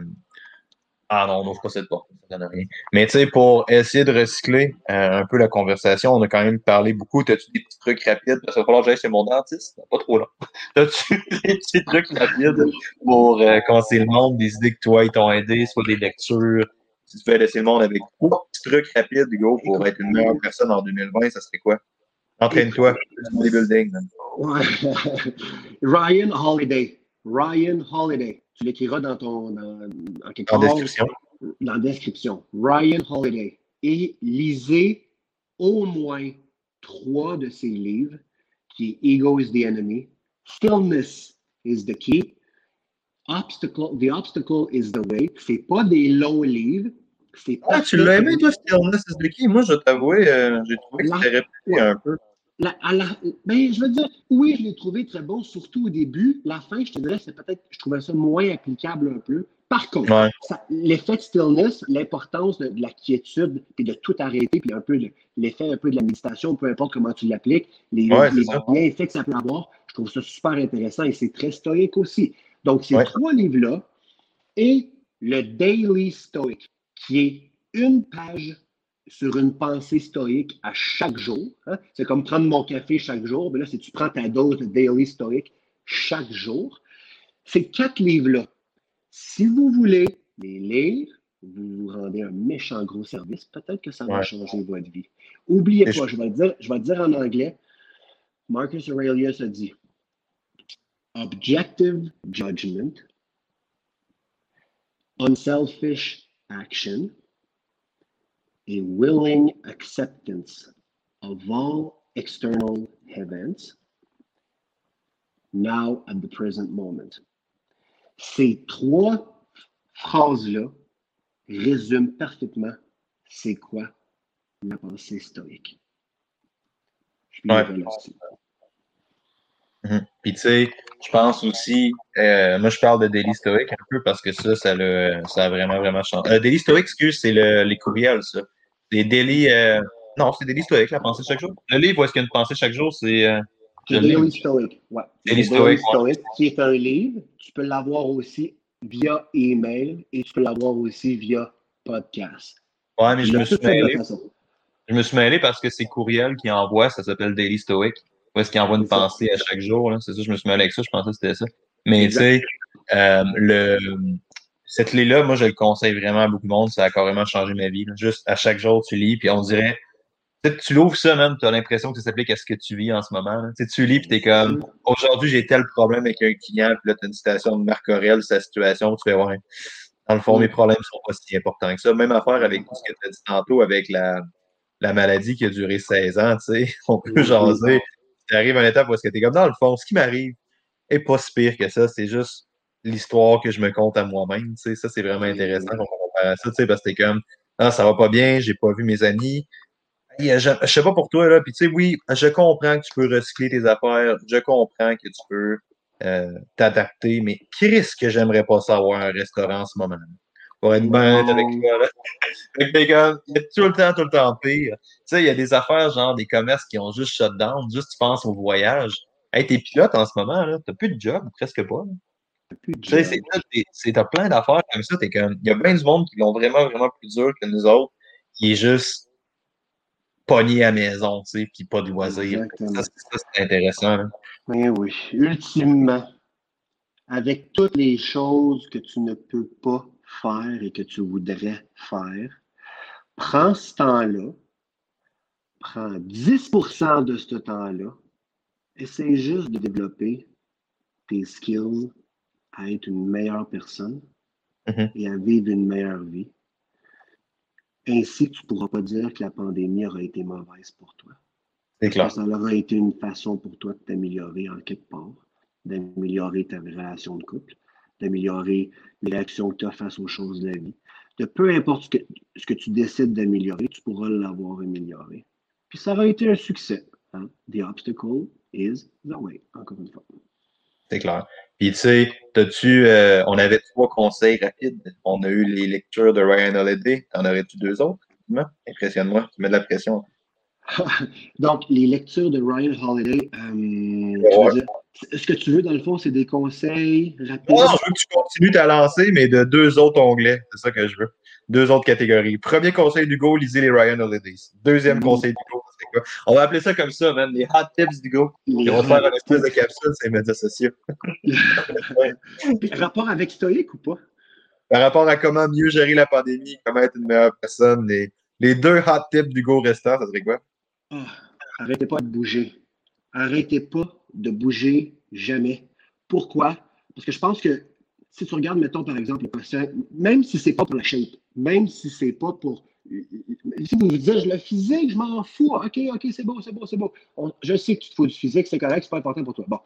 ah non, non, je ne procède pas. Ça donne rien. Mais tu sais, pour essayer de recycler euh, un peu la conversation, on a quand même parlé beaucoup. As-tu des petits trucs rapides? Parce qu'il va falloir que j'aille chez mon dentiste. Pas trop long. [LAUGHS] As-tu des petits trucs rapides pour euh, conseiller le monde, des idées que toi, ils t'ont aidé, soit des lectures, si tu fais laisser le monde avec trois petits trucs rapides, Hugo, pour être une meilleure personne en 2020, ça serait quoi? Entraîne-toi, bodybuilding. [LAUGHS] Ryan Holiday. Ryan Holiday. Tu l'écriras dans ton. Dans, en quelque dans description. Dans la description. Ryan Holiday. Et lisez au moins trois de ses livres, qui est Ego is the Enemy, Stillness is the Key, Obstacle, The Obstacle is the Way. C'est pas des longs livres, ah, tu l'as aimé, toi, Stillness is the Key? Moi, je t'avoue, euh, j'ai trouvé que c'était répété un peu. Ben, je veux dire, oui, je l'ai trouvé très bon, surtout au début. La fin, je te dirais, c'est peut-être, je trouvais ça moins applicable un peu. Par contre, l'effet de stillness, l'importance de, la quiétude, puis de tout arrêter, puis un peu l'effet un peu de la méditation, peu importe comment tu l'appliques, les, bienfaits que ça peut avoir, je trouve ça super intéressant et c'est très stoïque aussi. Donc, ces trois livres-là et le Daily Stoic, qui est une page sur une pensée stoïque à chaque jour. Hein. C'est comme prendre mon café chaque jour. Mais là, si tu prends ta dose de daily stoïque chaque jour, ces quatre livres-là, si vous voulez les lire, vous vous rendez un méchant gros service. Peut-être que ça va changer votre vie. Oubliez pas, je... vais le dire, je vais dire en anglais. Marcus Aurelius a dit Objective judgment, unselfish action, a willing acceptance of all external events now at the present moment. Ces trois phrases-là résument parfaitement c'est quoi la pensée stoïque. Je ouais. Mhm. Puis tu sais, je pense aussi, euh, moi je parle de Daily Stoic un peu parce que ça, ça, a, ça a vraiment, vraiment changé. Euh, Daily Stoic, excuse, c'est le, les courriels, ça. Les Daily, euh, non, c'est Daily Stoic, la pensée chaque jour. Le livre où est-ce qu'il y a une pensée chaque jour, c'est... Euh, Daily Stoic, ouais. Daily Stoic, Stoic, qui est un livre. Tu peux l'avoir aussi via email et tu peux l'avoir aussi via podcast. Ouais, mais je me suis mêlé. Je me suis mêlé parce que c'est courriel qui envoie, ça s'appelle Daily Stoic. Où est-ce qu'il envoie une pensée à chaque jour? C'est ça, je me suis mêlé avec ça, je pensais que c'était ça. Mais tu sais, euh, le, cette clé-là, moi, je le conseille vraiment à beaucoup de monde. Ça a carrément changé ma vie. Juste à chaque jour, tu lis, puis on dirait. Tu l'ouvres ça, même, tu as l'impression que ça s'applique à ce que tu vis en ce moment. Là. Tu lis, puis tu es comme aujourd'hui, j'ai tel problème avec un client, puis là, tu as une citation de Marc Aurel, sa situation, tu fais ouais. Dans le fond, mes problèmes sont pas si importants que ça. Même affaire avec tout ce que tu as dit tantôt avec la, la maladie qui a duré 16 ans, tu sais. [LAUGHS] On peut jaser tu arrives à une étape où est-ce que tu comme dans le fond, ce qui m'arrive est pas si pire que ça, c'est juste l'histoire que je me compte à moi-même. Tu sais, ça, c'est vraiment intéressant quand on compare à ça, tu sais, parce que t'es comme Ah, ça va pas bien, j'ai pas vu mes amis. Je, je sais pas pour toi, là, puis tu sais, oui, je comprends que tu peux recycler tes affaires, je comprends que tu peux euh, t'adapter, mais risque que j'aimerais pas savoir un restaurant en ce moment? pour être bien avec toi. Là. [LAUGHS] il y a tout le temps, tout le temps pire. Tu sais, il y a des affaires, genre des commerces qui ont juste shut down, juste tu penses au voyage. Hey, t'es pilote en ce moment, là, t'as plus de job, presque pas. C'est t'as plein d'affaires comme ça. T'es comme, il y a plein de monde qui l'ont vraiment, vraiment plus dur que nous autres, qui est juste pogné à la maison, tu sais, puis pas de loisirs. Ça, c'est intéressant. Oui, oui. Ultimement, avec toutes les choses que tu ne peux pas faire et que tu voudrais faire, prends ce temps-là, prends 10% de ce temps-là, essaie juste de développer tes skills à être une meilleure personne mm-hmm. et à vivre une meilleure vie. Ainsi, tu ne pourras pas dire que la pandémie aura été mauvaise pour toi. C'est clair. Ça aura été une façon pour toi de t'améliorer en quelque part, d'améliorer ta relation de couple, d'améliorer les réactions que tu as face aux choses de la vie. De peu importe ce que, ce que tu décides d'améliorer, tu pourras l'avoir amélioré. Puis ça aura été un succès. Hein. The obstacle is the way, encore une fois. C'est clair. Puis tu sais, tu euh, on avait trois conseils rapides. On a eu les lectures de Ryan Holiday. T'en aurais-tu deux autres? Impressionne-moi, tu mets de la pression. [LAUGHS] Donc, les lectures de Ryan Holiday, euh, ce que tu veux, dans le fond, c'est des conseils rapides? Non, je veux que tu continues ta lancée, mais de deux autres onglets. C'est ça que je veux. Deux autres catégories. Premier conseil d'Hugo, lisez les Ryan Holidays. Deuxième mm. conseil d'Hugo, quoi? On va appeler ça comme ça, man. Les hot tips d'Hugo. On va faire une espèce de capsule sur les médias sociaux. [LAUGHS] Rapport avec Stoïque ou pas? Par rapport à comment mieux gérer la pandémie, comment être une meilleure personne, les, les deux hot tips d'Hugo restants, ça serait quoi? Ah, arrêtez pas de bouger. Arrêtez pas de bouger jamais. Pourquoi? Parce que je pense que si tu regardes, mettons, par exemple, les patients, même si c'est pas pour la shape, même si c'est pas pour. Si vous vous dites, je le physique, je m'en fous. OK, OK, c'est beau, c'est beau, c'est beau. je sais que tu te fous du physique, c'est correct, c'est pas important pour toi. Bon.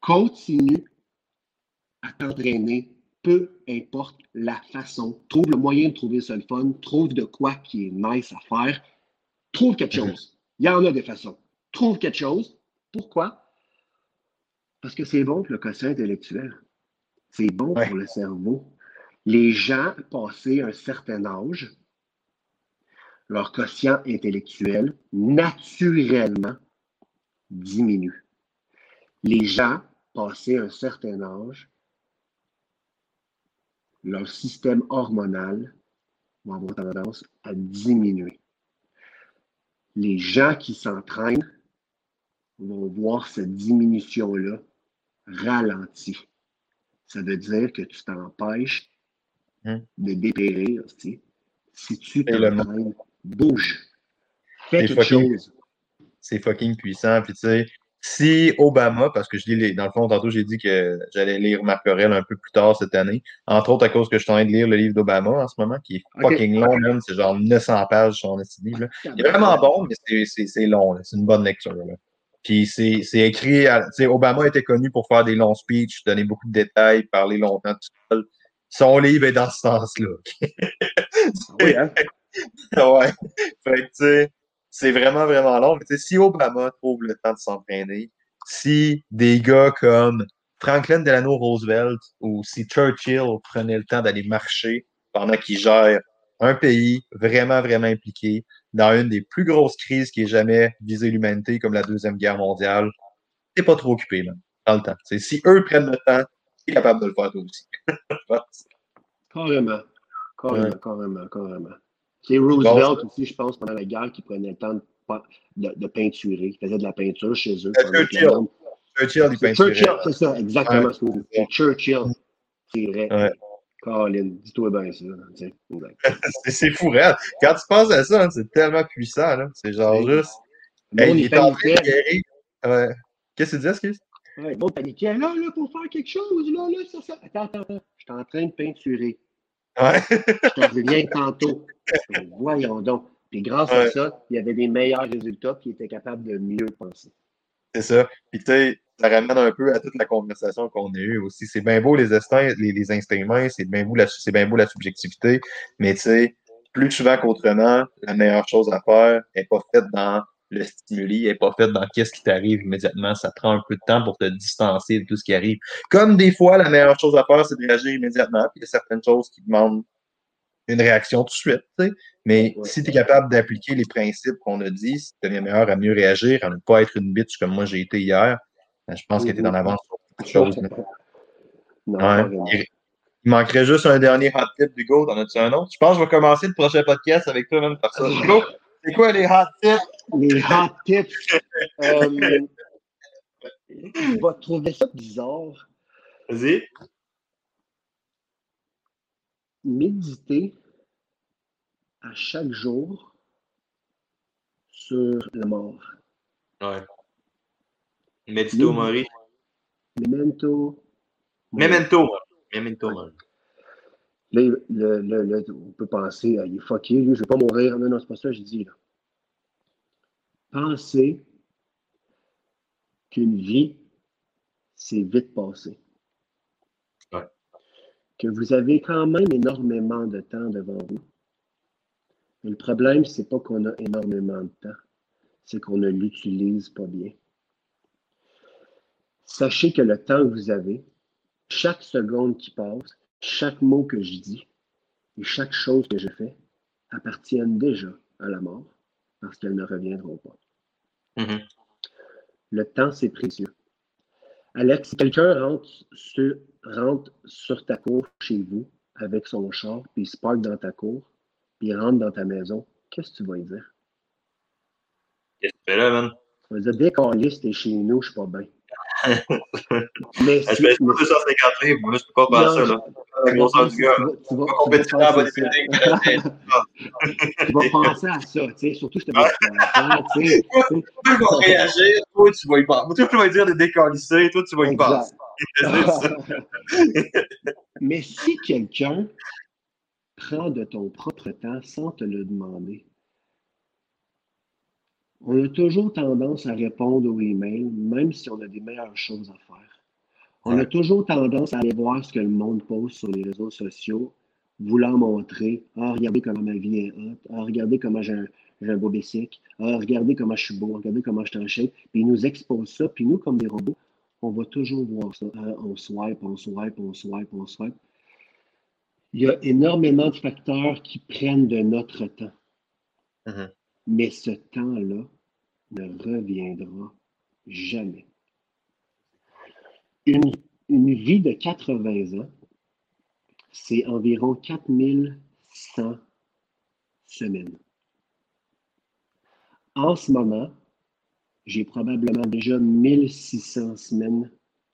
Continue à t'entraîner, peu importe la façon. Trouve le moyen de trouver ça le fun. Trouve de quoi qui est nice à faire. Trouve quelque mhm. chose. Il y en a des façons. trouve quelque chose. Pourquoi? Parce que c'est bon pour le quotient intellectuel. C'est bon pour le cerveau. Les gens passés un certain âge, leur quotient intellectuel, naturellement, diminue. Les gens passés un certain âge, leur système hormonal va avoir tendance à diminuer. Les gens qui s'entraînent vont voir cette diminution-là ralentie. Ça veut dire que tu t'empêches hein? de dépérir. Si tu t'entraînes, bouge. Fais quelque chose. C'est fucking puissant. Puis tu sais, si Obama, parce que je lis, dans le fond, tantôt, j'ai dit que j'allais lire Marc Aurel un peu plus tard cette année, entre autres à cause que je suis en train de lire le livre d'Obama en ce moment, qui est fucking long, même, c'est genre 900 pages son livre. Il est vraiment bon, mais c'est long, c'est une bonne lecture. Là. Puis c'est écrit, sais, Obama était connu pour faire des longs speeches, donner beaucoup de détails, parler longtemps tout seul. Son livre est dans ce sens-là. oui, hein? [LAUGHS] [LAUGHS] ouais. Fait que, tu sais, c'est vraiment, vraiment long. Mais si Obama trouve le temps de s'entraîner, si des gars comme Franklin Delano Roosevelt ou si Churchill prenait le temps d'aller marcher pendant qu'il gère un pays vraiment, vraiment impliqué dans une des plus grosses crises qui ait jamais visé l'humanité, comme la Deuxième Guerre mondiale, t'es pas trop occupé là, dans le temps. si eux prennent le temps, t'es capable de le faire toi aussi. [LAUGHS] carrément. Carrément, carrément, carrément. C'est Roosevelt aussi, je pense, pendant la guerre, qui prenait le temps de, de, peinturer. Il faisait de la peinture chez eux. Churchill. Churchill, il peinturait. Churchill, c'est ça, exactement ce que C'est Churchill. C'est vrai. Ouais. Colin, dis-toi bien ça. [LAUGHS] c'est fou, réel. Quand tu penses à ça, hein, c'est tellement puissant. C'est genre juste. il est en train de Qu'est-ce que tu dis, excuse? Ouais, bon, paniquait. Là, là, pour faire quelque chose, là, là, ça, ça. Attends, attends, attends. Je suis en train de peinturer. Ouais. je te reviens tantôt. Voyons donc. Puis grâce à ça, il y avait des meilleurs résultats, puis il était capable de mieux penser. C'est ça. Puis tu sais, ça ramène un peu à toute la conversation qu'on a eue aussi. C'est bien beau les instincts, les, les instincts c'est bien beau la, c'est bien beau la subjectivité, mais tu sais, plus souvent qu'autrement, la meilleure chose à faire n'est pas faite dans le stimuli, n'est pas faite dans qu'est-ce qui t'arrive immédiatement. Ça prend un peu de temps pour te distancer de tout ce qui arrive. Comme des fois, la meilleure chose à faire, c'est de réagir immédiatement. Puis il y a certaines choses qui demandent une réaction tout de suite. Mais si tu es capable d'appliquer les principes qu'on a dit, si tu deviens meilleur à mieux réagir, à ne pas être une bitch comme moi j'ai été hier, ben, je pense que tu es en avance sur beaucoup de choses. il, manquerait juste un dernier hot tip, Hugo. T'en as-tu un autre? Je pense que je vais commencer le prochain podcast avec toi, même par ça. Hugo, c'est quoi les hot tips? Les hot tips. [LAUGHS] euh, je vais trouver ça bizarre. Vas-y méditer à chaque jour sur la mort. Ouais. Medito mori. Memento. Memento. Memento mori. Là, le, on peut penser, ah, il est fucké, lui, je ne vais pas mourir. Non, non, c'est pas ça que je dis. Là. Pensez qu'une vie, c'est vite passé que vous avez quand même énormément de temps devant vous. Mais le problème, ce n'est pas qu'on a énormément de temps, c'est qu'on ne l'utilise pas bien. Sachez que le temps que vous avez, chaque seconde qui passe, chaque mot que je dis et chaque chose que je fais appartiennent déjà à la mort parce qu'elles ne reviendront pas. Mm-hmm. Le temps, c'est précieux. Alex, si quelqu'un rentre sur, rentre sur ta cour chez vous avec son char, puis il se parque dans ta cour, puis il rentre dans ta maison, qu'est-ce que tu vas lui dire? Qu'est-ce que tu fais là, man? Tu vas dire, dès qu'on liste, t'es chez nous, je suis pas bien. [LAUGHS] mais si, je fais 250 livres, moi, je peux pas faire ça, là. La grosseur du gars. Tu vas, tu vas, bodybuilding. tu vas penser à ça, tu sais, surtout je te tu sais. Toi, tu vas réagir, toi, tu vas y penser. Toi, tu vas dire de décalisser, toi, tu vas y penser. [LAUGHS] Mais si quelqu'un prend de ton propre temps sans te le demander, on a toujours tendance à répondre aux emails, même si on a des meilleures choses à faire. On a toujours tendance à aller voir ce que le monde pose sur les réseaux sociaux voulant montrer Ah, regardez comment ma vie est haute, ah, regardez comment j'ai un, beau ah, regardez comment je suis beau, regardez comment je t'enchaîne. Puis ils nous exposent ça, puis nous, comme des robots, on va toujours voir ça. Ah, on swipe, on swipe, on swipe, on swipe. Il y a énormément de facteurs qui prennent de notre temps. Mm-hmm. Mais ce temps-là ne reviendra jamais. Une, une vie de 80 ans, c'est environ 4100 semaines. En ce moment, j'ai probablement déjà 1600 semaines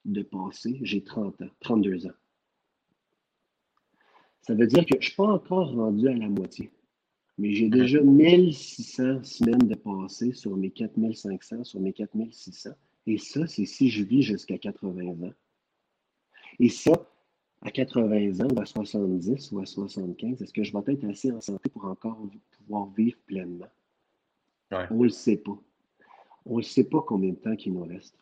de passé. J'ai 30 ans, 32 ans. Ça veut dire que je ne suis pas encore rendu à la moitié. Mais j'ai déjà 1600 semaines de passé sur mes 4500, sur mes 4600. Et ça, c'est si je vis jusqu'à 80 ans. Et ça, à 80 ans, ou à 70 ou à 75, est-ce que je vais être assez en santé pour encore pouvoir vivre pleinement? On ne le sait pas. On ne sait pas combien de temps il nous reste.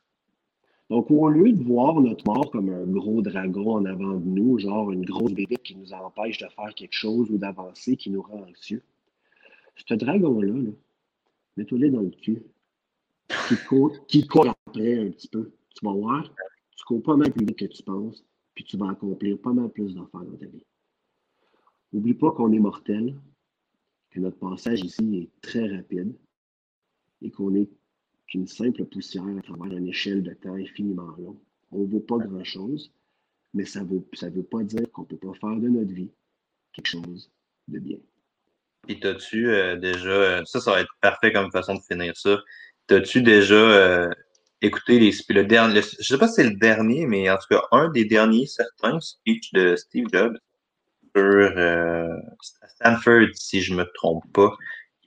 Donc, au lieu de voir notre mort comme un gros dragon en avant de nous, genre une grosse bébé qui nous empêche de faire quelque chose ou d'avancer, qui nous rend anxieux, ce dragon-là, -là, mets toi dans le cul, qui court, qui court après un petit peu. Tu vas voir, tu cours pas mal plus vite que tu penses, puis tu vas accomplir pas mal plus d'affaires dans ta vie. N'oublie pas qu'on est mortel, que notre passage ici est très rapide et qu'on est qu'une simple poussière à travers une échelle de temps infiniment longue. On ne vaut pas grand-chose, mais ça ne veut, ça veut pas dire qu'on ne peut pas faire de notre vie quelque chose de bien. Puis t'as-tu euh, déjà, euh, ça, ça va être parfait comme façon de finir ça. T'as-tu déjà euh, écouté les, le dernier, je sais pas si c'est le dernier, mais en tout cas, un des derniers certains speech de Steve Jobs sur Stanford, si je me trompe pas.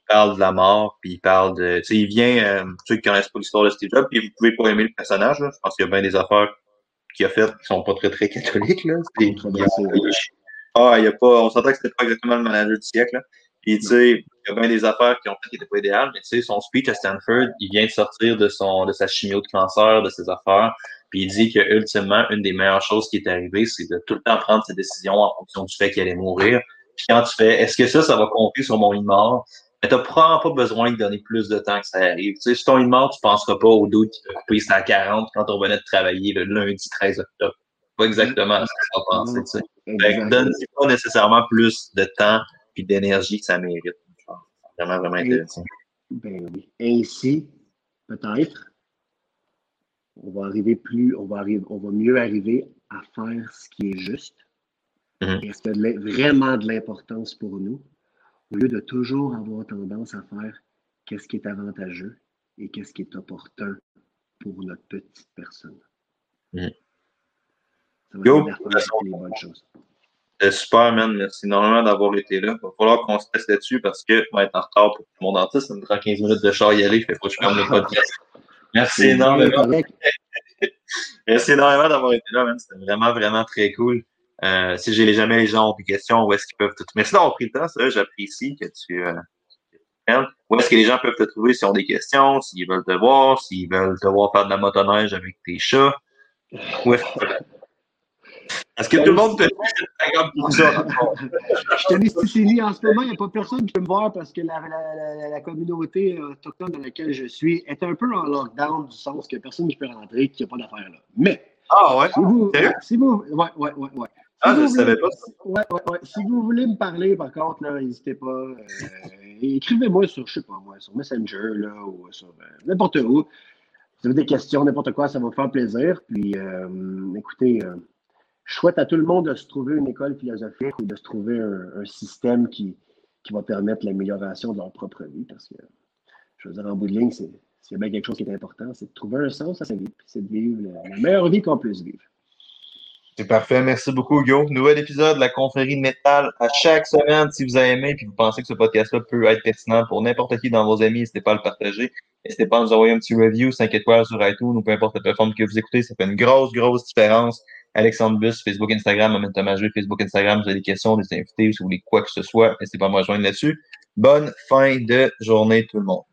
Il parle de la mort, puis il parle de, tu sais, il vient, ceux qui connaissent pas l'histoire de Steve Jobs, puis vous pouvez pas aimer le personnage, je pense qu'il y a bien des affaires qu'il a faites qui sont pas très, très catholiques, là. [LAUGHS] ah, il y a pas, on s'entend que c'était pas exactement le manager du siècle, là. Puis, tu sais, il y a bien des affaires qui ont fait qui n'étaient pas idéales, mais tu sais, son speech à Stanford, il vient de sortir de son, de sa chimio de cancer, de ses affaires. Puis il dit que ultimement, une des meilleures choses qui est arrivée, c'est de tout le temps prendre ses décisions en fonction du fait qu'il allait mourir. Puis quand tu fais, est-ce que ça, ça va compter sur mon lit mort? Mais t'as probablement pas besoin de donner plus de temps que ça arrive. Tu sais, sur ton mort, tu penseras pas au doute qui t'a coupé à 40 quand on revenait de travailler le lundi 13 octobre. Pas exactement ce que tu vas penser, tu sais. donne pas nécessairement plus de temps puis d'énergie que ça mérite. Vraiment, vraiment intéressant. Ben oui. Ainsi, peut-être, on va arriver plus, on va arriver, on va mieux arriver à faire ce qui est juste. Mm-hmm. Et ce qui a vraiment de l'importance pour nous, au lieu de toujours avoir tendance à faire qu'est-ce qui est avantageux et qu'est-ce qui est opportun pour notre petite personne. Mm-hmm. Ça va faire les bonnes choses. C'était super, man. Merci énormément d'avoir été là. Il va falloir qu'on se teste là-dessus parce que je vais être en retard pour mon dentiste. Ça me prend 15 minutes de char y aller. Fait que je ferme le podcast. Merci énormément. [LAUGHS] Merci énormément d'avoir été là, man. C'était vraiment, vraiment très cool. Euh, si j'ai jamais les gens ont des questions, où est-ce qu'ils peuvent te Merci d'avoir pris le temps, ça, j'apprécie que tu. Euh, où est-ce que les gens peuvent te trouver s'ils ont des questions, s'ils veulent te voir, s'ils veulent te voir faire de la motoneige avec tes chats? Où est-ce est-ce que tout le monde te dit pour ça? Je te dis, en ce moment, il n'y a pas personne qui peut me voir parce que la, la, la, communauté autochtone dans laquelle je suis est un peu en lockdown du sens que personne ne peut rentrer, qu'il n'y a pas d'affaires là. Mais. Ah ouais? Si vous, si vous, ouais, ouais, ouais, ouais. Ah, je ne savais pas. Ouais, ouais, ouais. Si vous voulez me parler, par contre, n'hésitez pas. Euh, écrivez-moi sur, je sais pas moi, sur Messenger, là, ou sur euh, n'importe où. Si vous avez des questions, n'importe quoi, ça va me faire plaisir. Puis, euh, écoutez, je souhaite à tout le monde de se trouver une école philosophique ou de se trouver un, système qui, qui va permettre l'amélioration de leur propre vie. Parce que, je veux dire, en bout de ligne, c'est, s'il y a bien quelque chose qui est important, c'est de trouver un sens à sa vie, c'est de vivre la, meilleure vie qu'on puisse vivre. C'est parfait. Merci beaucoup, Hugo. Nouvel épisode de la confrérie de métal à chaque semaine. Si vous avez aimé et vous pensez que ce podcast-là peut être pertinent pour n'importe qui dans vos amis, n'hésitez pas à le partager. N'hésitez pas à nous envoyer un petit review, 5 étoiles sur iTunes ou peu importe la plateforme que vous écoutez. Ça fait une grosse, grosse différence. Alexandre Bus, Facebook, Instagram, Momentum Agile, Facebook, Instagram. Vous avez des questions, des invités, si vous voulez quoi que ce soit, n'hésitez pas à me rejoindre là-dessus. Bonne fin de journée tout le monde.